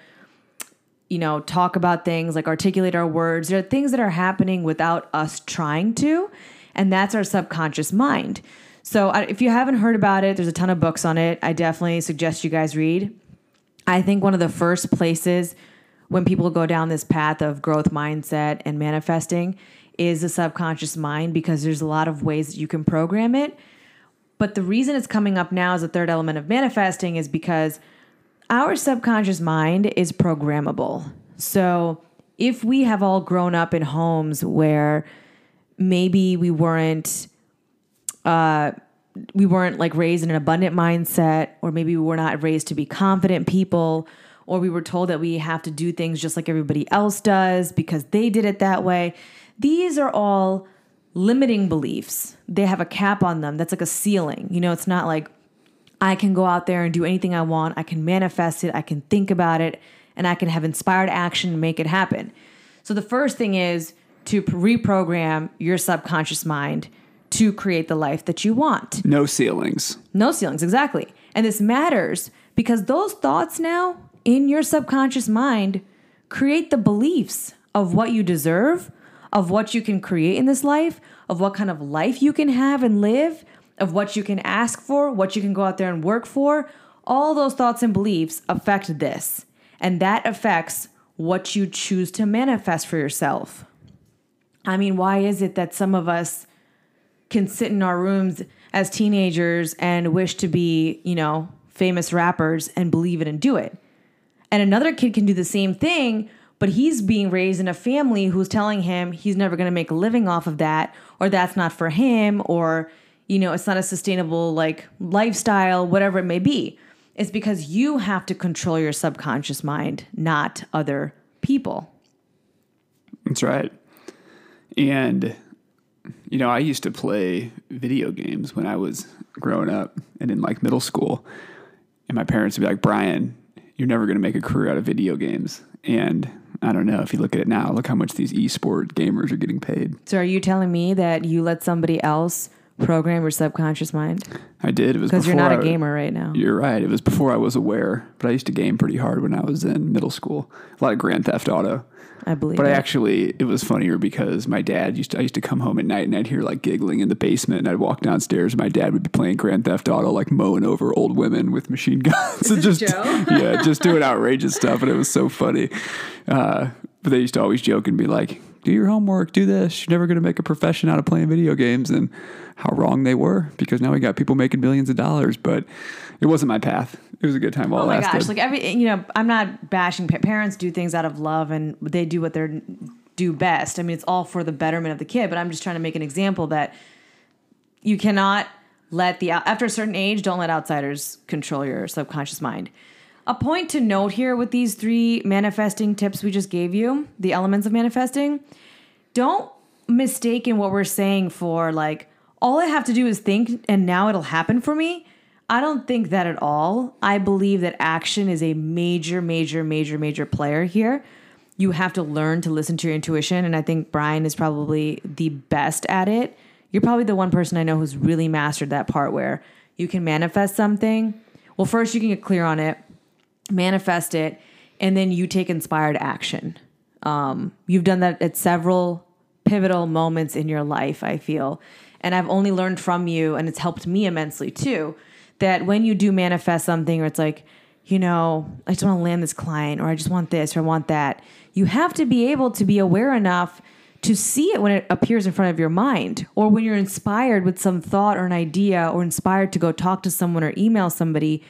you know, talk about things, like articulate our words. There are things that are happening without us trying to, and that's our subconscious mind. So if you haven't heard about it, there's a ton of books on it. I definitely suggest you guys read. I think one of the first places when people go down this path of growth mindset and manifesting is the subconscious mind because there's a lot of ways that you can program it. But the reason it's coming up now as a third element of manifesting is because our subconscious mind is programmable. So if we have all grown up in homes where maybe we weren't uh, we weren't like raised in an abundant mindset or maybe we were not raised to be confident people or we were told that we have to do things just like everybody else does because they did it that way these are all limiting beliefs. They have a cap on them. That's like a ceiling. You know it's not like I can go out there and do anything I want. I can manifest it. I can think about it and I can have inspired action and make it happen. So the first thing is to reprogram your subconscious mind to create the life that you want. No ceilings. No ceilings, exactly. And this matters because those thoughts now in your subconscious mind create the beliefs of what you deserve, of what you can create in this life, of what kind of life you can have and live, of what you can ask for, what you can go out there and work for, all those thoughts and beliefs affect this. And that affects what you choose to manifest for yourself. I mean, why is it that some of us can sit in our rooms as teenagers and wish to be, you know, famous rappers and believe it and do it? And another kid can do the same thing, but he's being raised in a family who's telling him he's never going to make a living off of that, or that's not for him, or you know, it's not a sustainable like lifestyle, whatever it may be. It's because you have to control your subconscious mind, not other people. That's right. And you know, I used to play video games when I was growing up and in like middle school. And my parents would be like, Brian, you're never going to make a career out of video games. And I don't know if you look at it now, look how much these esport gamers are getting paid. So are you telling me that you let somebody else program your subconscious mind? I did. It was because you're not I, a gamer right now. You're right. It was before I was aware, but I used to game pretty hard when I was in middle school. A lot of Grand Theft Auto. I believe. But it. I actually, it was funnier because my dad used to. I used to come home at night and I'd hear like giggling in the basement, and I'd walk downstairs. and My dad would be playing Grand Theft Auto, like mowing over old women with machine guns, and just yeah, just doing outrageous stuff, and it was so funny. Uh, but they used to always joke and be like, do your homework, do this. You're never going to make a profession out of playing video games. And how wrong they were because now we got people making millions of dollars. But it wasn't my path. It was a good time while Oh my gosh! Like every, you know, I'm not bashing pa- parents. Do things out of love, and they do what they do best. I mean, it's all for the betterment of the kid. But I'm just trying to make an example that you cannot let the after a certain age, don't let outsiders control your subconscious mind. A point to note here with these three manifesting tips we just gave you, the elements of manifesting, don't mistake in what we're saying for like all I have to do is think and now it'll happen for me. I don't think that at all. I believe that action is a major, major, major, major player here. You have to learn to listen to your intuition, and I think Brian is probably the best at it. You're probably the one person I know who's really mastered that part where you can manifest something. Well, first you can get clear on it, manifest it, and then you take inspired action. Um, you've done that at several pivotal moments in your life, I feel. And I've only learned from you, and it's helped me immensely too, that when you do manifest something, or it's like, you know, I just want to land this client, or I just want this, or I want that, you have to be able to be aware enough to see it when it appears in front of your mind, or when you're inspired with some thought or an idea, or inspired to go talk to someone or email somebody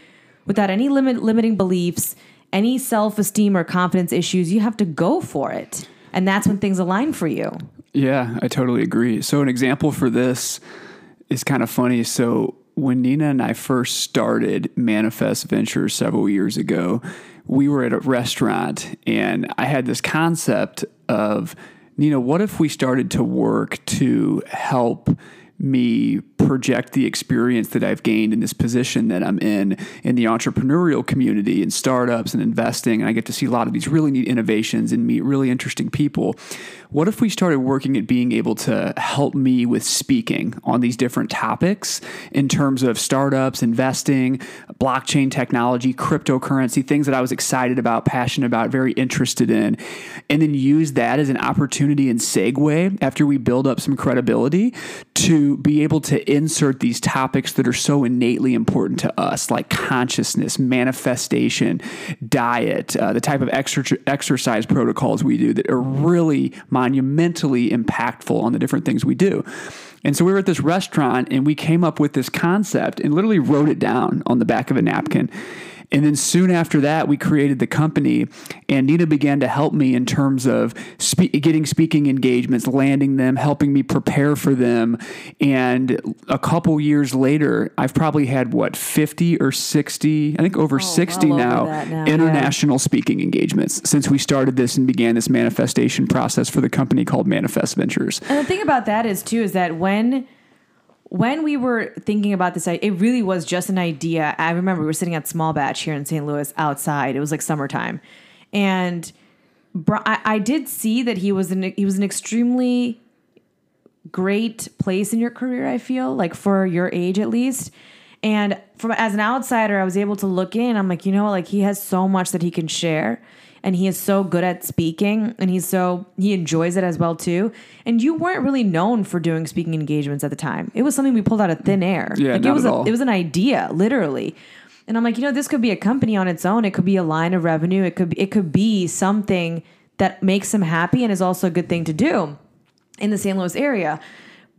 without any limit, limiting beliefs, any self esteem or confidence issues, you have to go for it. And that's when things align for you. Yeah, I totally agree. So, an example for this is kind of funny. So, when Nina and I first started Manifest Ventures several years ago, we were at a restaurant and I had this concept of, Nina, what if we started to work to help me project the experience that I've gained in this position that I'm in in the entrepreneurial community and startups and investing. And I get to see a lot of these really neat innovations and meet really interesting people. What if we started working at being able to help me with speaking on these different topics in terms of startups, investing, blockchain technology, cryptocurrency, things that I was excited about, passionate about, very interested in, and then use that as an opportunity and segue after we build up some credibility to be able to insert these topics that are so innately important to us, like consciousness, manifestation, diet, uh, the type of exer- exercise protocols we do that are really monumentally impactful on the different things we do. And so we were at this restaurant and we came up with this concept and literally wrote it down on the back of a napkin. And then soon after that, we created the company, and Nina began to help me in terms of spe- getting speaking engagements, landing them, helping me prepare for them. And a couple years later, I've probably had what, 50 or 60, I think over 60 well over now, that now, yeah. international speaking engagements since we started this and began this manifestation process for the company called Manifest Ventures. And the thing about that is too is that when when we were thinking about this, it really was just an idea. I remember we were sitting at Small Batch here in St. Louis outside. It was like summertime, and I, did see that he was an he was an extremely great place in your career. I feel like for your age at least. And from as an outsider, I was able to look in. I'm like, you know, like he has so much that he can share, and he is so good at speaking, and he's so he enjoys it as well too. And you weren't really known for doing speaking engagements at the time. It was something we pulled out of thin air. Yeah, like not it was at a, all. it was an idea, literally. And I'm like, you know, this could be a company on its own. It could be a line of revenue. It could be, it could be something that makes him happy and is also a good thing to do in the St. Louis area.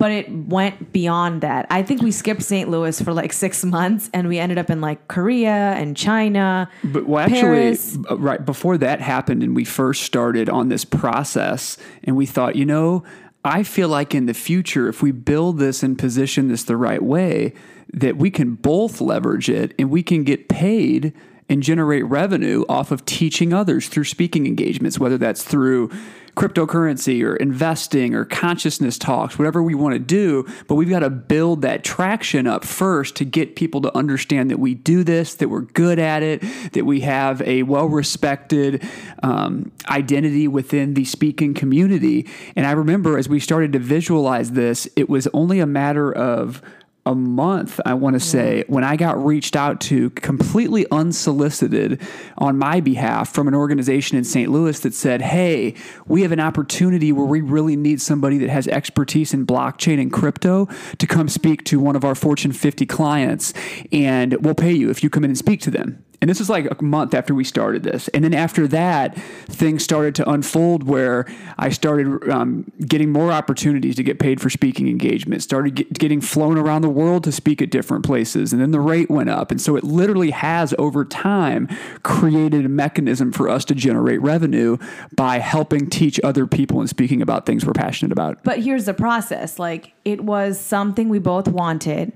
But it went beyond that. I think we skipped St. Louis for like six months and we ended up in like Korea and China. But well, actually, Paris. uh, right before that happened, and we first started on this process, and we thought, you know, I feel like in the future, if we build this and position this the right way, that we can both leverage it and we can get paid and generate revenue off of teaching others through speaking engagements, whether that's through cryptocurrency or investing or consciousness talks, whatever we want to do. But we've got to build that traction up first to get people to understand that we do this, that we're good at it, that we have a well respected um, identity within the speaking community. And I remember as we started to visualize this, it was only a matter of a month, I want to say, when I got reached out to completely unsolicited on my behalf from an organization in St. Louis that said, Hey, we have an opportunity where we really need somebody that has expertise in blockchain and crypto to come speak to one of our Fortune 50 clients, and we'll pay you if you come in and speak to them. And this was like a month after we started this. And then after that, things started to unfold where I started um, getting more opportunities to get paid for speaking engagements, started get, getting flown around the world to speak at different places. And then the rate went up. And so it literally has over time created a mechanism for us to generate revenue by helping teach other people and speaking about things we're passionate about. But here's the process like, it was something we both wanted.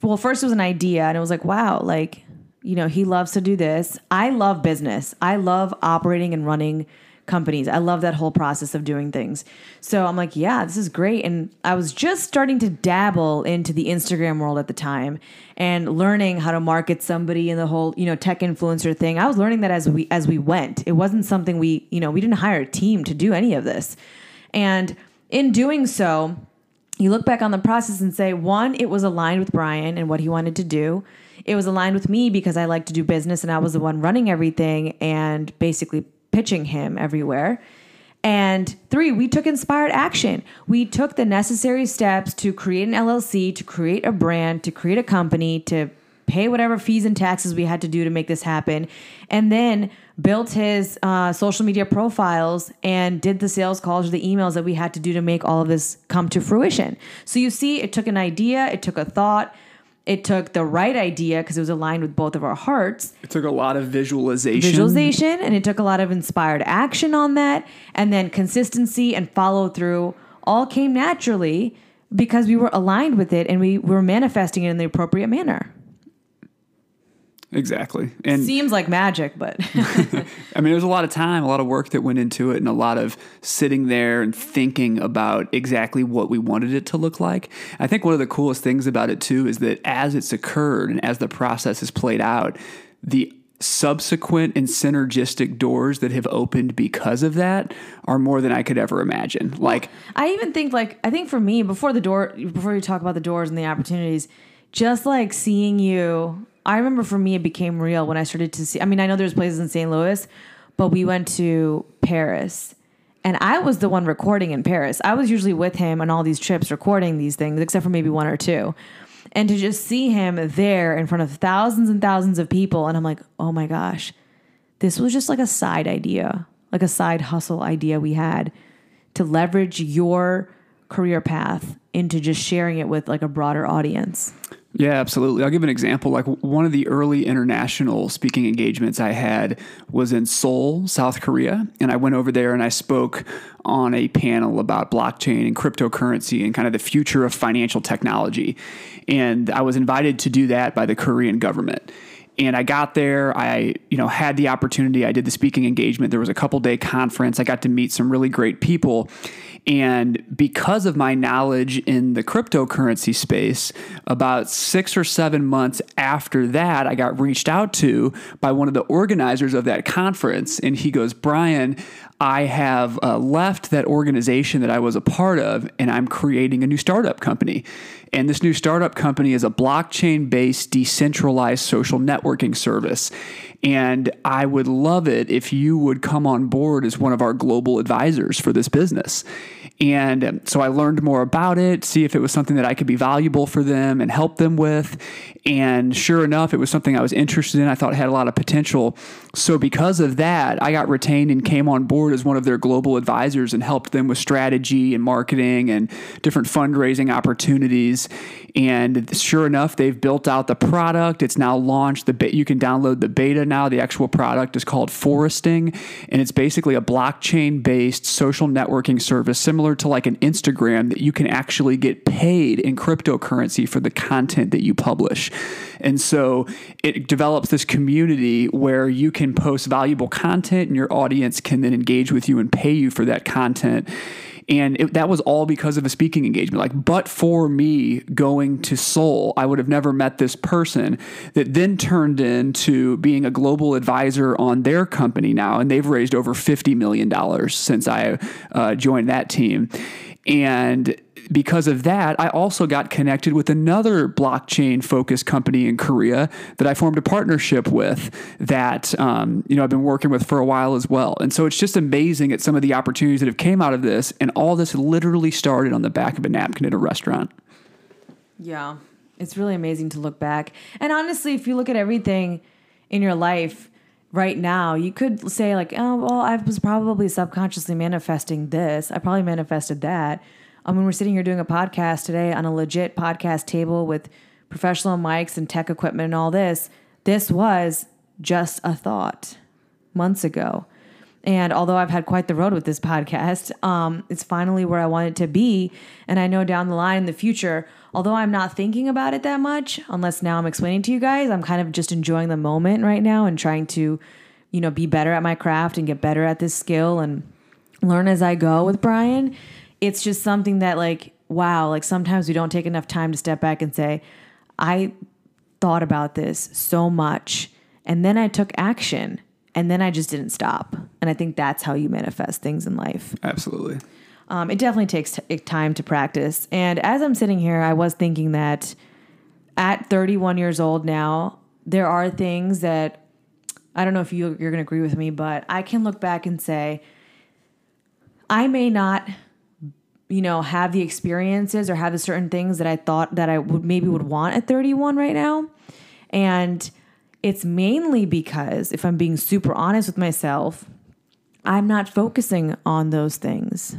Well, first it was an idea, and it was like, wow, like, you know, he loves to do this. I love business. I love operating and running companies. I love that whole process of doing things. So I'm like, yeah, this is great. And I was just starting to dabble into the Instagram world at the time and learning how to market somebody in the whole, you know, tech influencer thing. I was learning that as we as we went. It wasn't something we, you know, we didn't hire a team to do any of this. And in doing so, you look back on the process and say, one, it was aligned with Brian and what he wanted to do it was aligned with me because I like to do business and I was the one running everything and basically pitching him everywhere. And three, we took inspired action. We took the necessary steps to create an LLC, to create a brand, to create a company, to pay whatever fees and taxes we had to do to make this happen. And then built his uh, social media profiles and did the sales calls or the emails that we had to do to make all of this come to fruition. So you see, it took an idea, it took a thought, it took the right idea because it was aligned with both of our hearts. It took a lot of visualization. Visualization, and it took a lot of inspired action on that, and then consistency and follow through all came naturally because we were aligned with it and we were manifesting it in the appropriate manner. Exactly. And Seems like magic, but I mean, there's a lot of time, a lot of work that went into it, and a lot of sitting there and thinking about exactly what we wanted it to look like. I think one of the coolest things about it, too, is that as it's occurred and as the process has played out, the subsequent and synergistic doors that have opened because of that are more than I could ever imagine. Like, I even think like I think for me before the door before you talk about the doors and the opportunities, just like seeing you I remember for me it became real when I started to see I mean I know there's places in St. Louis, but we went to Paris and I was the one recording in Paris. I was usually with him on all these trips recording these things except for maybe one or two. And to just see him there in front of thousands and thousands of people and I'm like, "Oh my gosh. This was just like a side idea, like a side hustle idea we had to leverage your career path into just sharing it with like a broader audience." Yeah, absolutely. I'll give an example. Like one of the early international speaking engagements I had was in Seoul, South Korea. And I went over there and I spoke on a panel about blockchain and cryptocurrency and kind of the future of financial technology. And I was invited to do that by the Korean government and I got there. I, you know, had the opportunity. I did the speaking engagement. There was a couple day conference. I got to meet some really great people. And because of my knowledge in the cryptocurrency space, about six or seven months after that, I got reached out to by one of the organizers of that conference. And he goes, Brian, I have uh, left that organization that I was a part of, and I'm creating a new startup company. And this new startup company is a blockchain based decentralized social networking service. And I would love it if you would come on board as one of our global advisors for this business. And um, so I learned more about it, see if it was something that I could be valuable for them and help them with. And sure enough, it was something I was interested in. I thought had a lot of potential. So because of that, I got retained and came on board as one of their global advisors and helped them with strategy and marketing and different fundraising opportunities. And sure enough, they've built out the product. It's now launched. The you can download the beta now. The actual product is called Foresting, and it's basically a blockchain-based social networking service similar to like an Instagram that you can actually get paid in cryptocurrency for the content that you publish. And so it develops this community where you can post valuable content and your audience can then engage with you and pay you for that content and it, that was all because of a speaking engagement. Like, but for me going to Seoul, I would have never met this person that then turned into being a global advisor on their company now. And they've raised over $50 million since I uh, joined that team. And because of that, I also got connected with another blockchain focused company in Korea that I formed a partnership with that um, you know I've been working with for a while as well. And so it's just amazing at some of the opportunities that have came out of this, and all this literally started on the back of a napkin at a restaurant. Yeah, it's really amazing to look back. And honestly, if you look at everything in your life right now, you could say like, "Oh, well, I was probably subconsciously manifesting this. I probably manifested that." I mean, we're sitting here doing a podcast today on a legit podcast table with professional mics and tech equipment and all this. This was just a thought months ago. And although I've had quite the road with this podcast, um, it's finally where I want it to be. And I know down the line in the future, although I'm not thinking about it that much, unless now I'm explaining to you guys, I'm kind of just enjoying the moment right now and trying to, you know, be better at my craft and get better at this skill and learn as I go with Brian. It's just something that, like, wow, like sometimes we don't take enough time to step back and say, I thought about this so much and then I took action and then I just didn't stop. And I think that's how you manifest things in life. Absolutely. Um, it definitely takes t- time to practice. And as I'm sitting here, I was thinking that at 31 years old now, there are things that I don't know if you, you're going to agree with me, but I can look back and say, I may not, you know, have the experiences or have the certain things that I thought that I would maybe would want at 31 right now. And it's mainly because, if I'm being super honest with myself, I'm not focusing on those things.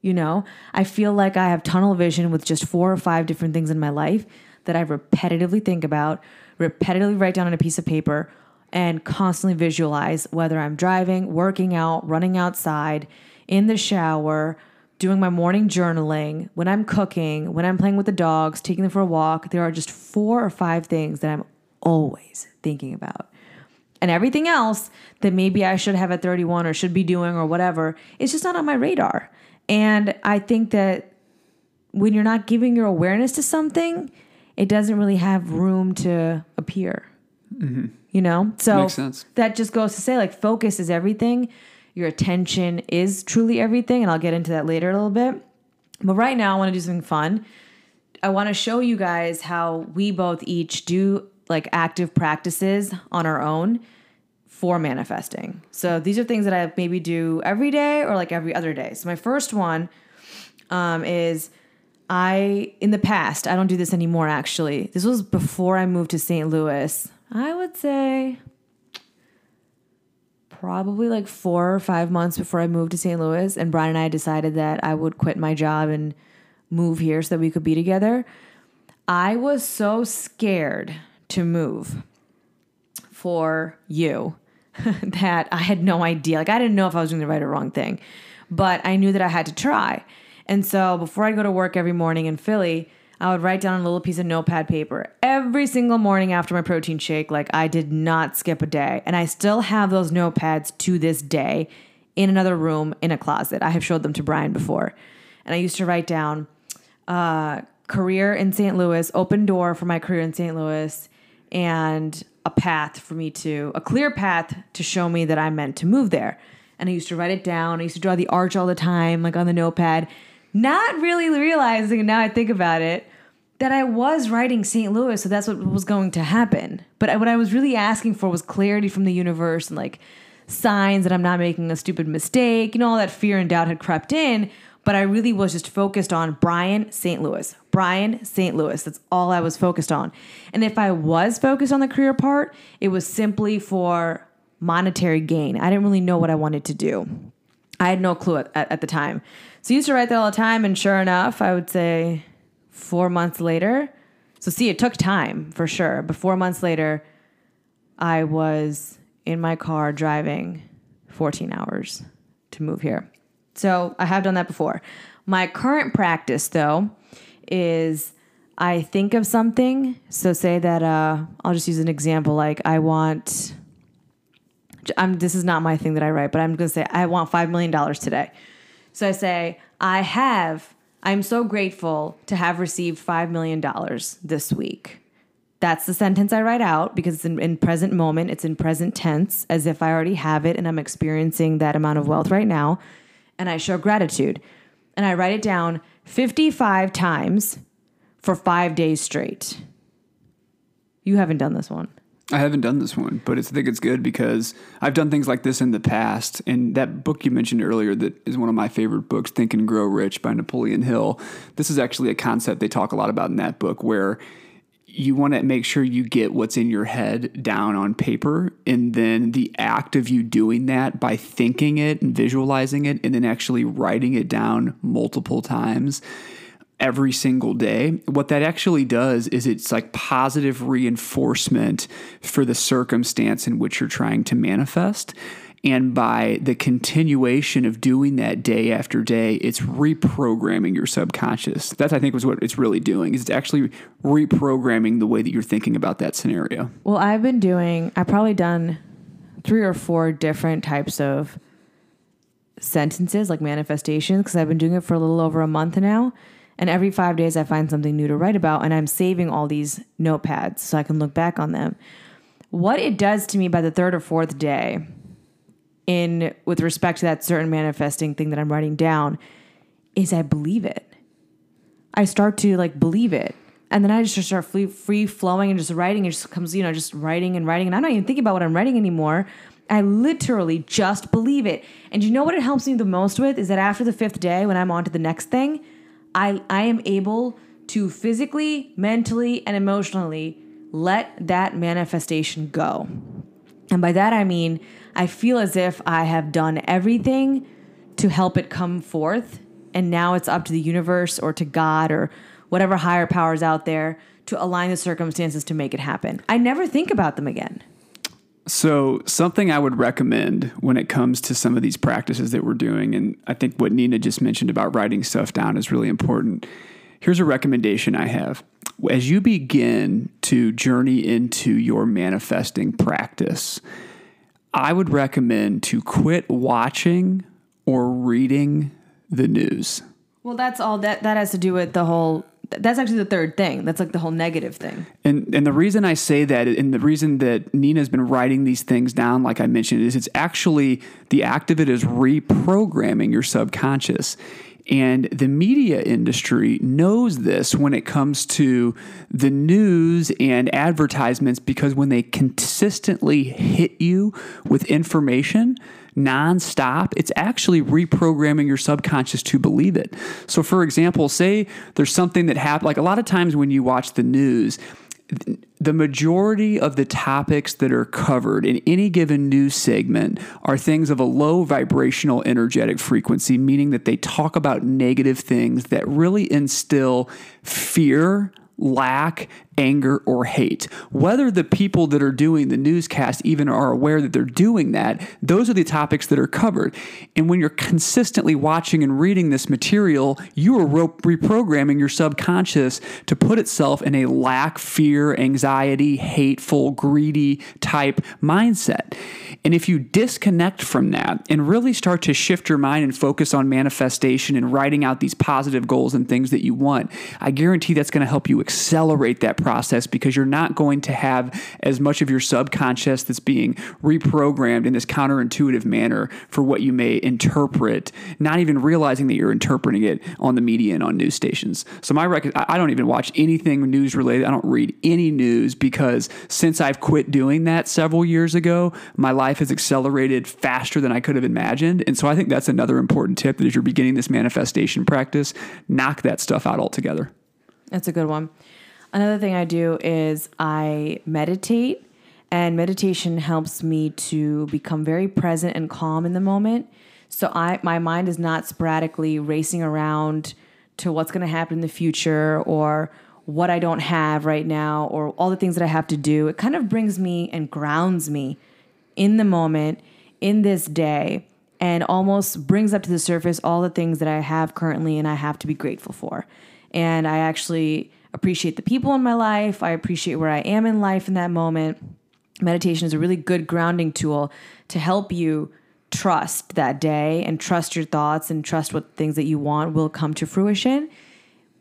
You know, I feel like I have tunnel vision with just four or five different things in my life that I repetitively think about, repetitively write down on a piece of paper, and constantly visualize whether I'm driving, working out, running outside, in the shower, doing my morning journaling, when I'm cooking, when I'm playing with the dogs, taking them for a walk. There are just four or five things that I'm always thinking about. And everything else that maybe I should have at 31 or should be doing or whatever, it's just not on my radar. And I think that when you're not giving your awareness to something, it doesn't really have room to appear. Mm-hmm. You know? So that just goes to say like focus is everything. Your attention is truly everything. And I'll get into that later a little bit. But right now, I want to do something fun. I want to show you guys how we both each do like active practices on our own for manifesting. So these are things that I maybe do every day or like every other day. So my first one um, is I in the past I don't do this anymore. Actually, this was before I moved to St. Louis. I would say probably like four or five months before I moved to St. Louis, and Brian and I decided that I would quit my job and move here so that we could be together. I was so scared to move for you that I had no idea. Like I didn't know if I was doing the right or wrong thing, but I knew that I had to try. And so before I'd go to work every morning in Philly, I would write down on a little piece of notepad paper every single morning after my protein shake. Like I did not skip a day. And I still have those notepads to this day in another room in a closet. I have showed them to Brian before. And I used to write down uh, career in St. Louis, open door for my career in St. Louis, and a path for me to, a clear path to show me that I'm meant to move there. And I used to write it down. I used to draw the arch all the time, like on the notepad, not really realizing, now I think about it, that I was writing St. Louis, so that's what was going to happen. But I- what I was really asking for was clarity from the universe and like signs that I'm not making a stupid mistake. You know, all that fear and doubt had crept in, but I really was just focused on Brian St. Louis. Brian St. Louis. That's all I was focused on. And if I was focused on the career part, it was simply for monetary gain. I didn't really know what I wanted to do. I had no clue at, at, at the time. So I used to write that all the time, and sure enough, I would say four months later. So see, it took time for sure. But four months later, I was in my car driving 14 hours to move here. So I have done that before. My current practice, though, is I think of something. So say that uh, I'll just use an example. Like I want. I'm, this is not my thing that I write, but I'm going to say I want five million dollars today. So I say I have. I'm so grateful to have received five million dollars this week. That's the sentence I write out because it's in, in present moment. It's in present tense, as if I already have it and I'm experiencing that amount of wealth right now. And I show gratitude. And I write it down 55 times for five days straight. You haven't done this one. I haven't done this one, but I think it's good because I've done things like this in the past. And that book you mentioned earlier, that is one of my favorite books, Think and Grow Rich by Napoleon Hill. This is actually a concept they talk a lot about in that book where you want to make sure you get what's in your head down on paper. And then the act of you doing that by thinking it and visualizing it and then actually writing it down multiple times every single day, what that actually does is it's like positive reinforcement for the circumstance in which you're trying to manifest. And by the continuation of doing that day after day, it's reprogramming your subconscious. That I think was what it's really doing. Is it's actually reprogramming the way that you're thinking about that scenario. Well, I've been doing. I've probably done three or four different types of sentences, like manifestations, because I've been doing it for a little over a month now. And every five days, I find something new to write about, and I'm saving all these notepads so I can look back on them. What it does to me by the third or fourth day, in with respect to that certain manifesting thing that I'm writing down, is I believe it. I start to like believe it. And then I just start free, free flowing and just writing. It just comes, you know, just writing and writing. And I'm not even thinking about what I'm writing anymore. I literally just believe it. And you know what it helps me the most with is that after the fifth day, when I'm on to the next thing, I I am able to physically, mentally, and emotionally let that manifestation go. And by that I mean I feel as if I have done everything to help it come forth and now it's up to the universe or to God or whatever higher powers out there to align the circumstances to make it happen. I never think about them again. So, something I would recommend when it comes to some of these practices that we're doing, and I think what Nina just mentioned about writing stuff down is really important. Here's a recommendation I have. As you begin to journey into your manifesting practice, I would recommend to quit watching or reading the news. Well, that's all that that has to do with the whole that's actually the third thing. That's like the whole negative thing. And and the reason I say that, and the reason that Nina's been writing these things down, like I mentioned, is it's actually the act of it is reprogramming your subconscious. And the media industry knows this when it comes to the news and advertisements because when they consistently hit you with information, nonstop, it's actually reprogramming your subconscious to believe it. So, for example, say there's something that happened, like a lot of times when you watch the news, the majority of the topics that are covered in any given news segment are things of a low vibrational energetic frequency, meaning that they talk about negative things that really instill fear, lack, anger, or hate. Whether the people that are doing the newscast even are aware that they're doing that, those are the topics that are covered. And when you're consistently watching and reading this material, you are reprogramming your subconscious to put itself in a lack, fear, anxiety, hateful, greedy type mindset. And if you disconnect from that and really start to shift your mind and focus on manifestation and writing out these positive goals and things that you want, I guarantee that's going to help you accelerate that process because you're not going to have as much of your subconscious that's being reprogrammed in this counterintuitive manner for what you may interpret, not even realizing that you're interpreting it on the media and on news stations. So my rec- I don't even watch anything news related. I don't read any news because since I've quit doing that several years ago, my life has accelerated faster than I could have imagined. And so I think that's another important tip that as you're beginning this manifestation practice, knock that stuff out altogether. That's a good one. Another thing I do is I meditate, and meditation helps me to become very present and calm in the moment. So I my mind is not sporadically racing around to what's going to happen in the future or what I don't have right now or all the things that I have to do. It kind of brings me and grounds me in the moment, in this day, and almost brings up to the surface all the things that I have currently and I have to be grateful for. And I actually appreciate the people in my life. I appreciate where I am in life in that moment. Meditation is a really good grounding tool to help you trust that day and trust your thoughts and trust what things that you want will come to fruition.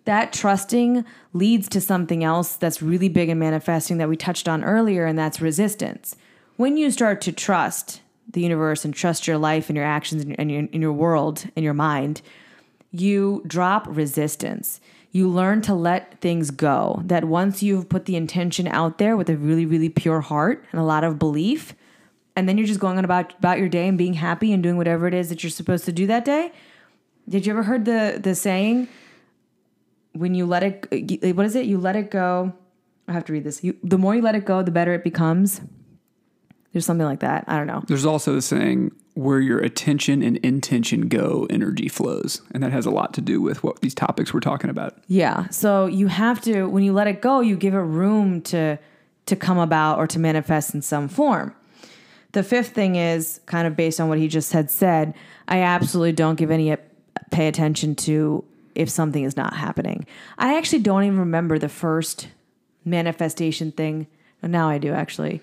That trusting leads to something else that's really big in manifesting that we touched on earlier, and that's resistance. When you start to trust the universe and trust your life and your actions and your, in your world and your mind, you drop resistance you learn to let things go. That once you've put the intention out there with a really, really pure heart and a lot of belief, and then you're just going on about, about your day and being happy and doing whatever it is that you're supposed to do that day. Did you ever heard the the saying when you let it what is it? You let it go. I have to read this. You, the more you let it go, the better it becomes. There's something like that. I don't know. There's also the saying, where your attention and intention go, energy flows. And that has a lot to do with what these topics we're talking about. Yeah. So you have to when you let it go, you give it room to to come about or to manifest in some form. The fifth thing is kind of based on what he just had said. I absolutely don't give any uh, pay attention to if something is not happening. I actually don't even remember the first manifestation thing. Now I do actually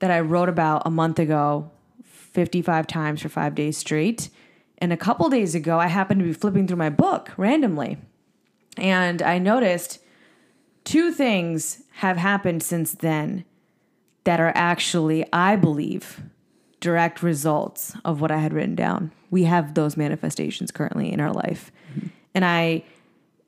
that I wrote about a month ago 55 times for 5 days straight. And a couple days ago I happened to be flipping through my book randomly and I noticed two things have happened since then that are actually, I believe, direct results of what I had written down. We have those manifestations currently in our life. Mm-hmm. And I,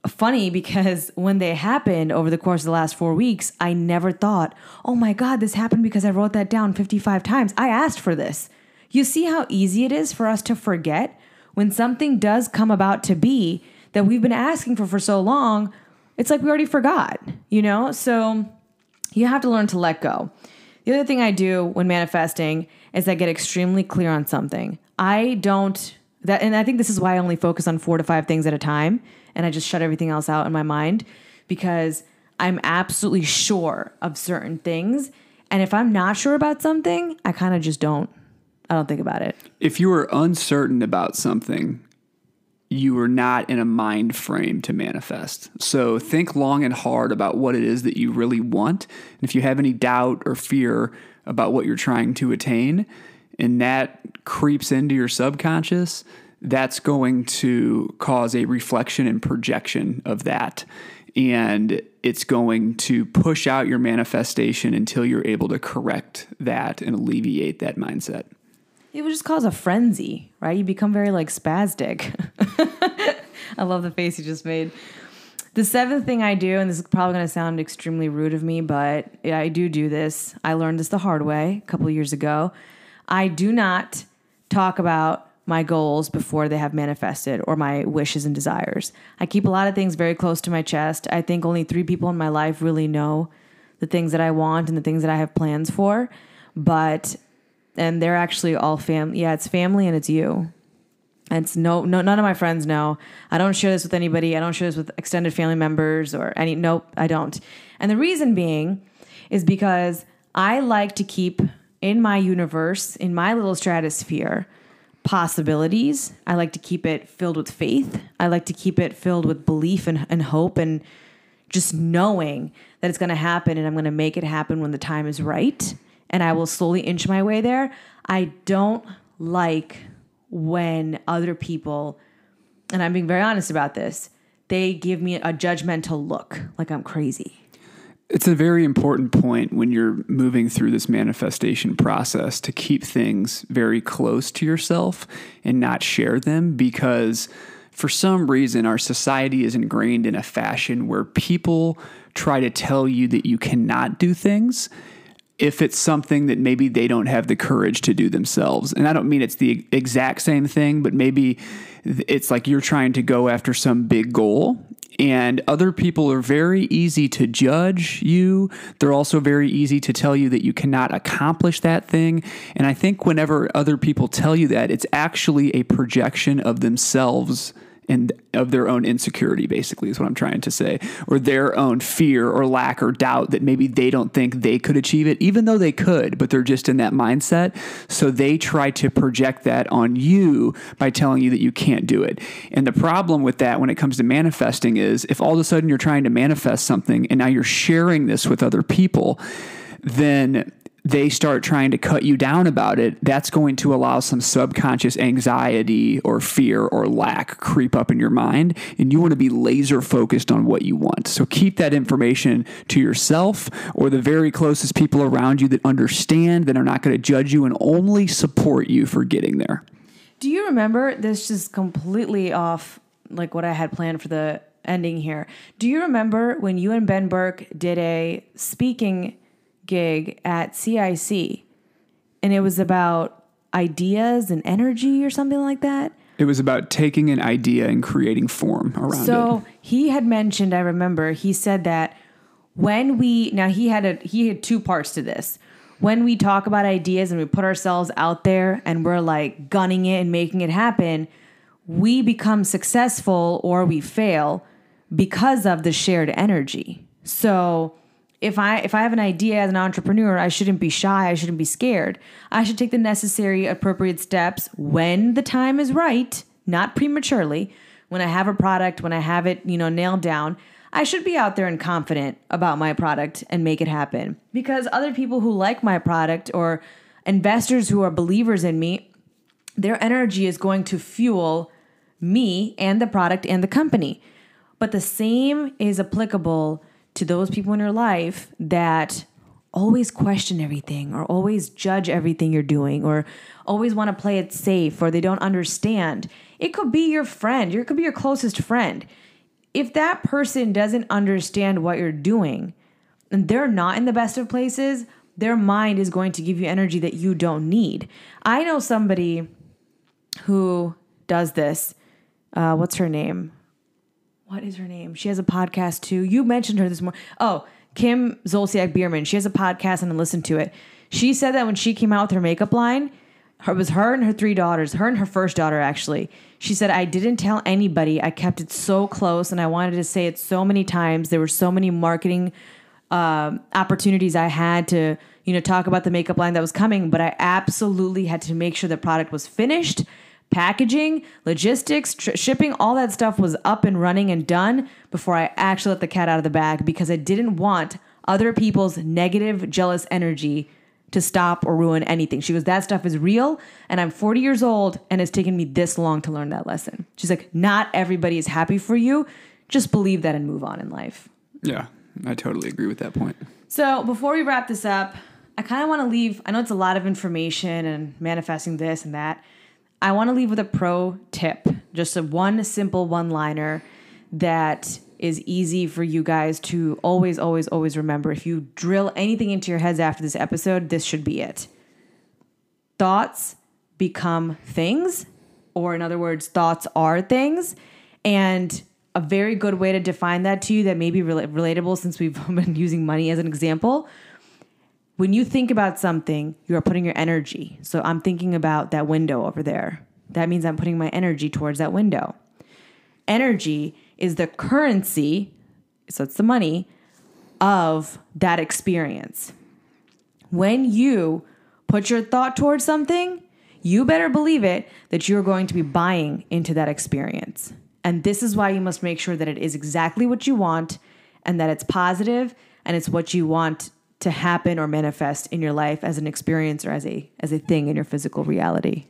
funny because when they happened over the course of the last four weeks, I never thought, oh my God, this happened because I wrote that down 55 times. I asked for this. You see how easy it is for us to forget when something does come about to be that we've been asking for for so long, it's like we already forgot, you know? So you have to learn to let go. The other thing I do when manifesting is I get extremely clear on something. I don't that and I think this is why I only focus on 4 to 5 things at a time and I just shut everything else out in my mind because I'm absolutely sure of certain things and if I'm not sure about something, I kind of just don't I don't think about it. If you are uncertain about something, you are not in a mind frame to manifest. So think long and hard about what it is that you really want. And if you have any doubt or fear about what you're trying to attain, and that creeps into your subconscious, that's going to cause a reflection and projection of that. And it's going to push out your manifestation until you're able to correct that and alleviate that mindset it would just cause a frenzy, right? You become very like spastic. I love the face you just made. The seventh thing I do, and this is probably going to sound extremely rude of me, but I do do this. I learned this the hard way a couple years ago. I do not talk about my goals before they have manifested or my wishes and desires. I keep a lot of things very close to my chest. I think only three people in my life really know the things that I want and the things that I have plans for. But and they're actually all family. Yeah, it's family and it's you. And it's no, no, none of my friends know. I don't share this with anybody. I don't share this with extended family members or any. Nope, I don't. And the reason being is because I like to keep in my universe, in my little stratosphere, possibilities. I like to keep it filled with faith. I like to keep it filled with belief and, and hope and just knowing that it's going to happen and I'm going to make it happen when the time is right and I will slowly inch my way there. I don't like when other people, and I'm being very honest about this, they give me a judgmental look like I'm crazy. It's a very important point when you're moving through this manifestation process to keep things very close to yourself and not share them because for some reason our society is ingrained in a fashion where people try to tell you that you cannot do things if it's something that maybe they don't have the courage to do themselves. And I don't mean it's the exact same thing, but maybe it's like you're trying to go after some big goal and other people are very easy to judge you. They're also very easy to tell you that you cannot accomplish that thing. And I think whenever other people tell you that, it's actually a projection of themselves and of their own insecurity basically is what I'm trying to say or their own fear or lack or doubt that maybe they don't think they could achieve it even though they could but they're just in that mindset. So they try to project that on you by telling you that you can't do it. And the problem with that when it comes to manifesting is if all of a sudden you're trying to manifest something and now you're sharing this with other people then they start trying to cut you down about it, that's going to allow some subconscious anxiety or fear or lack creep up in your mind. And you want to be laser focused on what you want. So keep that information to yourself or the very closest people around you that understand, that are not going to judge you and only support you for getting there. Do you remember this is completely off like what I had planned for the ending here? Do you remember when you and Ben Burke did a speaking gig at CIC, and it was about ideas and energy or something like that. It was about taking an idea and creating form around so it. So he had mentioned, I remember, he said that when we now he had a he had two parts to this when we talk about ideas and we put ourselves out there and we're like gunning it and making it happen we become successful or we fail because of the shared energy so if i if i have an idea as an entrepreneur i shouldn't be shy i shouldn't be scared i should take the necessary appropriate steps when the time is right not prematurely when i have a product when i have it you know nailed down I should be out there and confident about my product and make it happen. Because other people who like my product or investors who are believers in me, their energy is going to fuel me and the product and the company. But the same is applicable to those people in your life that always question everything or always judge everything you're doing or always want to play it safe or they don't understand. It could be your friend, it could be your closest friend if that person doesn't understand what you're doing and they're not in the best of places, their mind is going to give you energy that you don't need. I know somebody who does this. Uh, what's her name? What is her name? She has a podcast too. You mentioned her this morning. Oh, Kim Zolciak Biermann. She has a podcast and I listened to it. She said that when she came out with her makeup line, it was her and her three daughters, her and her first daughter actually. She said, I didn't tell anybody. I kept it so close and I wanted to say it so many times. There were so many marketing uh, opportunities I had to, you know, talk about the makeup line that was coming, but I absolutely had to make sure the product was finished. Packaging, logistics, tr- shipping, all that stuff was up and running and done before I actually let the cat out of the bag because I didn't want other people's negative, jealous energy to stop or ruin anything. She goes, That stuff is real. And I'm 40 years old and it's taken me this long to learn that lesson. She's like, Not everybody is happy for you. Just believe that and move on in life. Yeah, I totally agree with that point. So before we wrap this up, I kind of want to leave. I know it's a lot of information and manifesting this and that. I want to leave with a pro tip, just a one simple one liner that is easy for you guys to always, always, always remember. If you drill anything into your heads after this episode, this should be it. Thoughts become things, or in other words, thoughts are things. And a very good way to define that to you that may be rel- relatable since we've been using money as an example. When you think about something, you are putting your energy. So I'm thinking about that window over there. That means I'm putting my energy towards that window. Energy is the currency, so it's the money of that experience. When you put your thought towards something, you better believe it that you're going to be buying into that experience. And this is why you must make sure that it is exactly what you want and that it's positive and it's what you want to happen or manifest in your life as an experience or as a as a thing in your physical reality.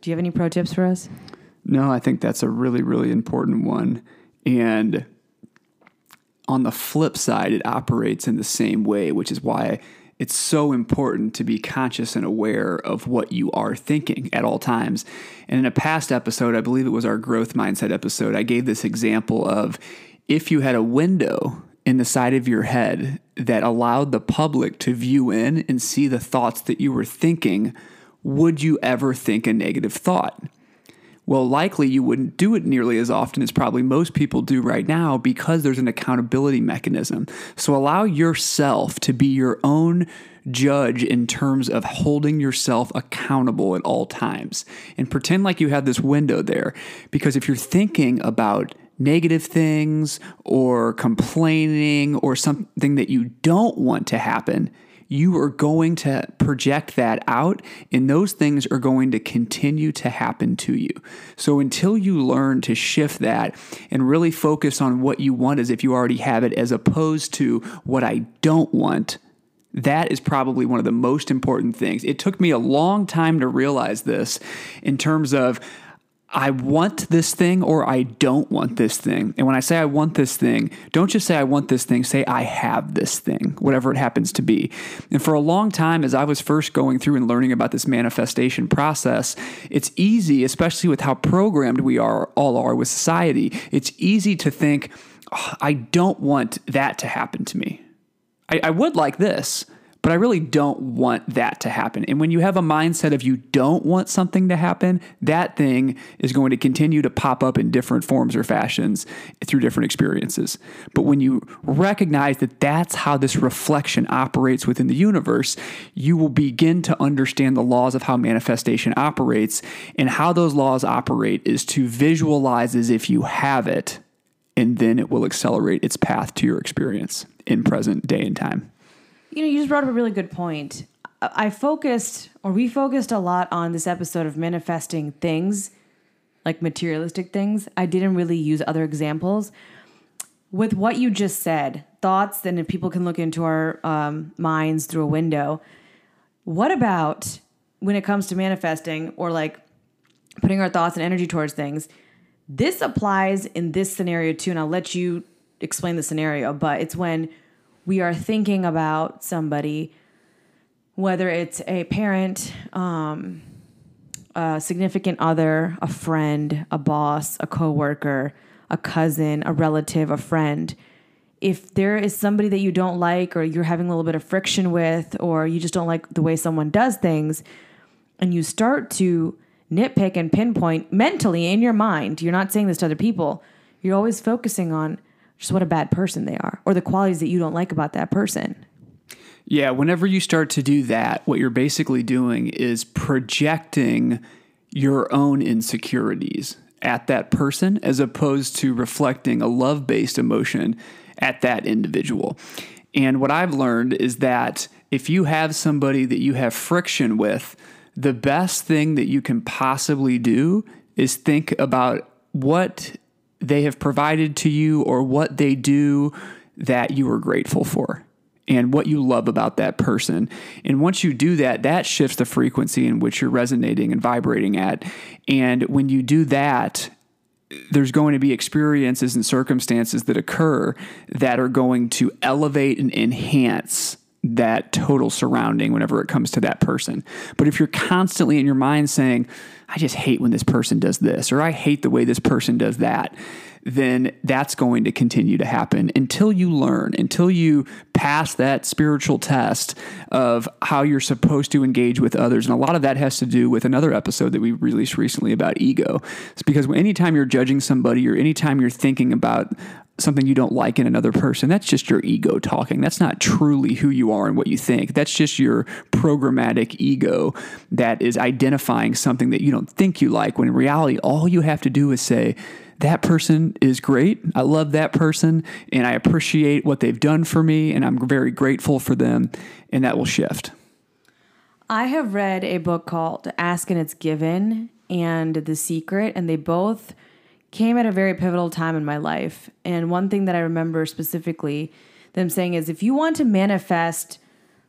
Do you have any pro tips for us? No, I think that's a really, really important one. And on the flip side, it operates in the same way, which is why it's so important to be conscious and aware of what you are thinking at all times. And in a past episode, I believe it was our growth mindset episode, I gave this example of if you had a window in the side of your head that allowed the public to view in and see the thoughts that you were thinking, would you ever think a negative thought? Well, likely you wouldn't do it nearly as often as probably most people do right now because there's an accountability mechanism. So allow yourself to be your own judge in terms of holding yourself accountable at all times and pretend like you have this window there. Because if you're thinking about negative things or complaining or something that you don't want to happen, you are going to project that out, and those things are going to continue to happen to you. So until you learn to shift that and really focus on what you want as if you already have it, as opposed to what I don't want, that is probably one of the most important things. It took me a long time to realize this in terms of I want this thing or I don't want this thing. And when I say I want this thing, don't just say I want this thing, say I have this thing, whatever it happens to be. And for a long time, as I was first going through and learning about this manifestation process, it's easy, especially with how programmed we are, all are with society, it's easy to think, oh, I don't want that to happen to me. I, I would like this, but I really don't want that to happen. And when you have a mindset of you don't want something to happen, that thing is going to continue to pop up in different forms or fashions through different experiences. But when you recognize that that's how this reflection operates within the universe, you will begin to understand the laws of how manifestation operates. And how those laws operate is to visualize as if you have it, and then it will accelerate its path to your experience in present day and time. You know, you just brought up a really good point. I focused, or we focused a lot on this episode of manifesting things, like materialistic things. I didn't really use other examples. With what you just said, thoughts, then people can look into our um, minds through a window. What about when it comes to manifesting or like putting our thoughts and energy towards things? This applies in this scenario too, and I'll let you explain the scenario, but it's when we are thinking about somebody, whether it's a parent, um, a significant other, a friend, a boss, a coworker, a cousin, a relative, a friend. If there is somebody that you don't like, or you're having a little bit of friction with, or you just don't like the way someone does things, and you start to nitpick and pinpoint mentally in your mind, you're not saying this to other people, you're always focusing on just what a bad person they are or the qualities that you don't like about that person. Yeah, whenever you start to do that, what you're basically doing is projecting your own insecurities at that person as opposed to reflecting a love based emotion at that individual. And what I've learned is that if you have somebody that you have friction with, the best thing that you can possibly do is think about what they have provided to you or what they do that you are grateful for and what you love about that person. And once you do that, that shifts the frequency in which you're resonating and vibrating at. And when you do that, there's going to be experiences and circumstances that occur that are going to elevate and enhance that total surrounding whenever it comes to that person. But if you're constantly in your mind saying, I just hate when this person does this, or I hate the way this person does that, then that's going to continue to happen until you learn, until you pass that spiritual test of how you're supposed to engage with others. And a lot of that has to do with another episode that we released recently about ego. It's because anytime you're judging somebody or anytime you're thinking about something you don't like in another person, that's just your ego talking. That's not truly who you are and what you think. That's just your programmatic ego that is identifying something that you don't think you like, when in reality, all you have to do is say, that person is great. I love that person and I appreciate what they've done for me and I'm very grateful for them, and that will shift. I have read a book called Ask and It's Given and The Secret, and they both came at a very pivotal time in my life. And one thing that I remember specifically them saying is if you want to manifest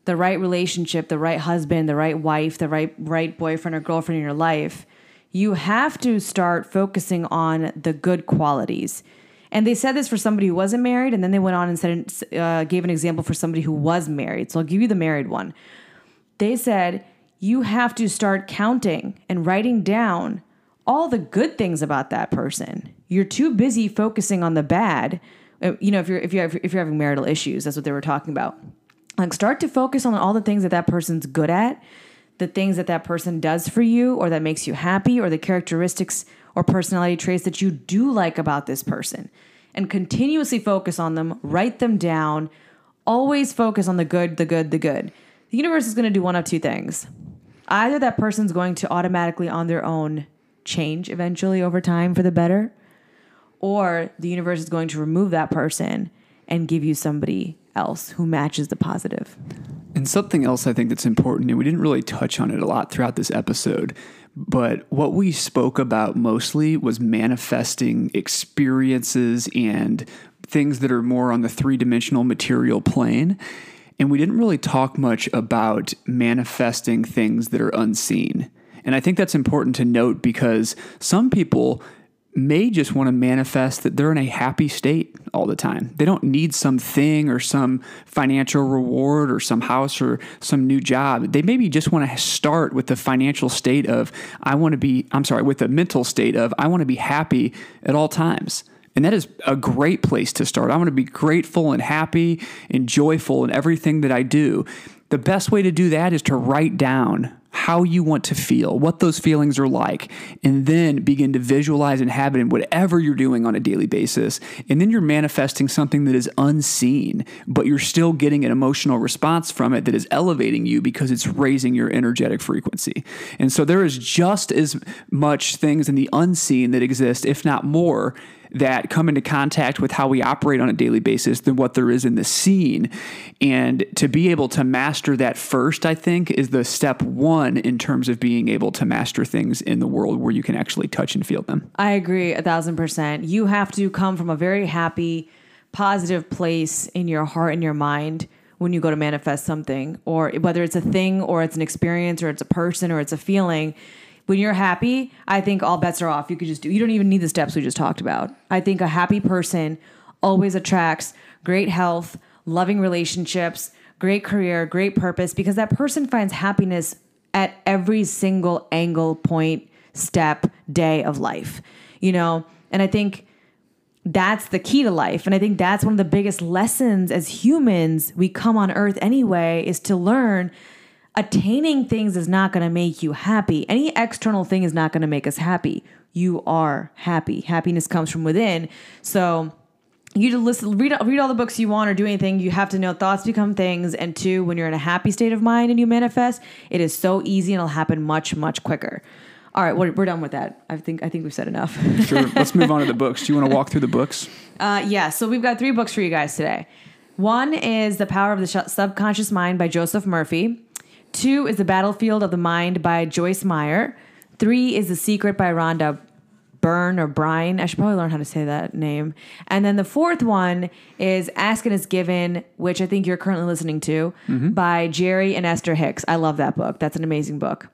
the right relationship, the right husband, the right wife, the right right boyfriend or girlfriend in your life, you have to start focusing on the good qualities. And they said this for somebody who wasn't married, and then they went on and said, uh, gave an example for somebody who was married. So I'll give you the married one. They said you have to start counting and writing down all the good things about that person. You're too busy focusing on the bad. Uh, you know, if you're if you're if you're having marital issues, that's what they were talking about. Like start to focus on all the things that that person's good at, the things that that person does for you or that makes you happy or the characteristics or personality traits that you do like about this person. And continuously focus on them, write them down, always focus on the good, the good, the good. The universe is going to do one of two things. Either that person's going to automatically on their own change eventually over time for the better, or the universe is going to remove that person and give you somebody else who matches the positive. And something else I think that's important, and we didn't really touch on it a lot throughout this episode, but what we spoke about mostly was manifesting experiences and things that are more on the three dimensional material plane. And we didn't really talk much about manifesting things that are unseen. And I think that's important to note because some people may just want to manifest that they're in a happy state all the time. They don't need something or some financial reward or some house or some new job. They maybe just want to start with the financial state of, I want to be, I'm sorry, with the mental state of, I want to be happy at all times. And that is a great place to start. I want to be grateful and happy and joyful in everything that I do. the best way to do that is to write down how you want to feel, what those feelings are like, and then begin to visualize and have it in whatever you're doing on a daily basis. And then you're manifesting something that is unseen, but you're still getting an emotional response from it that is elevating you because it's raising your energetic frequency. And so there is just as much things in the unseen that exist, if not more, that come into contact with how we operate on a daily basis than what there is in the seen. And to be able to master that first, I think, is the step one in terms of being able to master things in the world where you can actually touch and feel them. I agree a thousand percent. You have to come from a very happy, positive place in your heart and your mind when you go to manifest something, or whether it's a thing, or it's an experience, or it's a person, or it's a feeling when you're happy, I think all bets are off. You could just do, you don't even need the steps we just talked about. I think a happy person always attracts great health, loving relationships, great career, great purpose, because that person finds happiness at every single angle, point, step, day of life, you know? And I think that's the key to life. And I think that's one of the biggest lessons as humans we come on earth anyway is to learn attaining things is not going to make you happy. Any external thing is not going to make us happy. You are happy. Happiness comes from within. So you to listen, read, read all the books you want or do anything. You have to know thoughts become things. And two, when you're in a happy state of mind and you manifest, it is so easy and it'll happen much, much quicker. All right, we're, we're done with that. I think I think we've said enough. sure. Let's move on to the books. Do you want to walk through the books? Uh, yeah. So we've got three books for you guys today. One is The Power of the Subconscious Mind by Joseph Murphy. Two is The Battlefield of the Mind by Joyce Meyer. Three is The Secret by Rhonda Byrne or Brine. I should probably learn how to say that name. And then the fourth one is Ask and Is Given, which I think you're currently listening to mm-hmm. by Jerry and Esther Hicks. I love that book. That's an amazing book.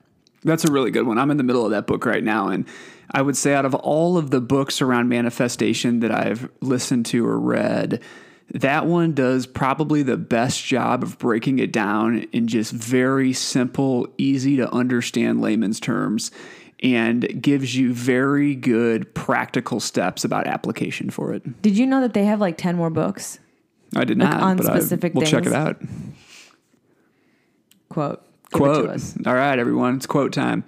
That's a really good one. I'm in the middle of that book right now. And I would say, out of all of the books around manifestation that I've listened to or read, that one does probably the best job of breaking it down in just very simple, easy to understand layman's terms and gives you very good practical steps about application for it. Did you know that they have like 10 more books? I did like not. On specific I, we'll things. check it out. Quote. Quote. All right, everyone. It's quote time.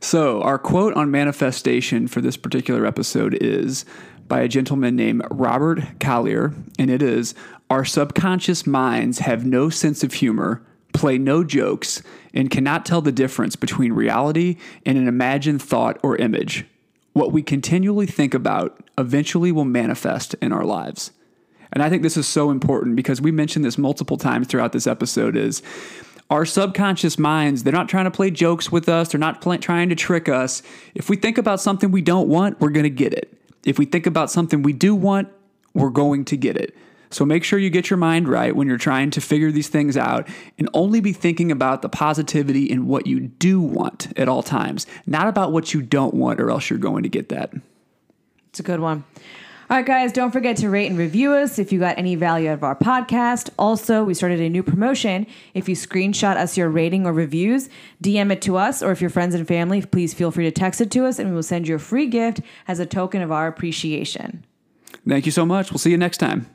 So, our quote on manifestation for this particular episode is by a gentleman named Robert Collier, and it is Our subconscious minds have no sense of humor, play no jokes, and cannot tell the difference between reality and an imagined thought or image. What we continually think about eventually will manifest in our lives. And I think this is so important because we mentioned this multiple times throughout this episode is our subconscious minds, they're not trying to play jokes with us, they're not pl- trying to trick us. If we think about something we don't want, we're going to get it. If we think about something we do want, we're going to get it. So make sure you get your mind right when you're trying to figure these things out and only be thinking about the positivity in what you do want at all times, not about what you don't want, or else you're going to get that. It's a good one. All right, guys, don't forget to rate and review us if you got any value out of our podcast. Also, we started a new promotion. If you screenshot us your rating or reviews, DM it to us, or if your friends and family, please feel free to text it to us, and we will send you a free gift as a token of our appreciation. Thank you so much. We'll see you next time.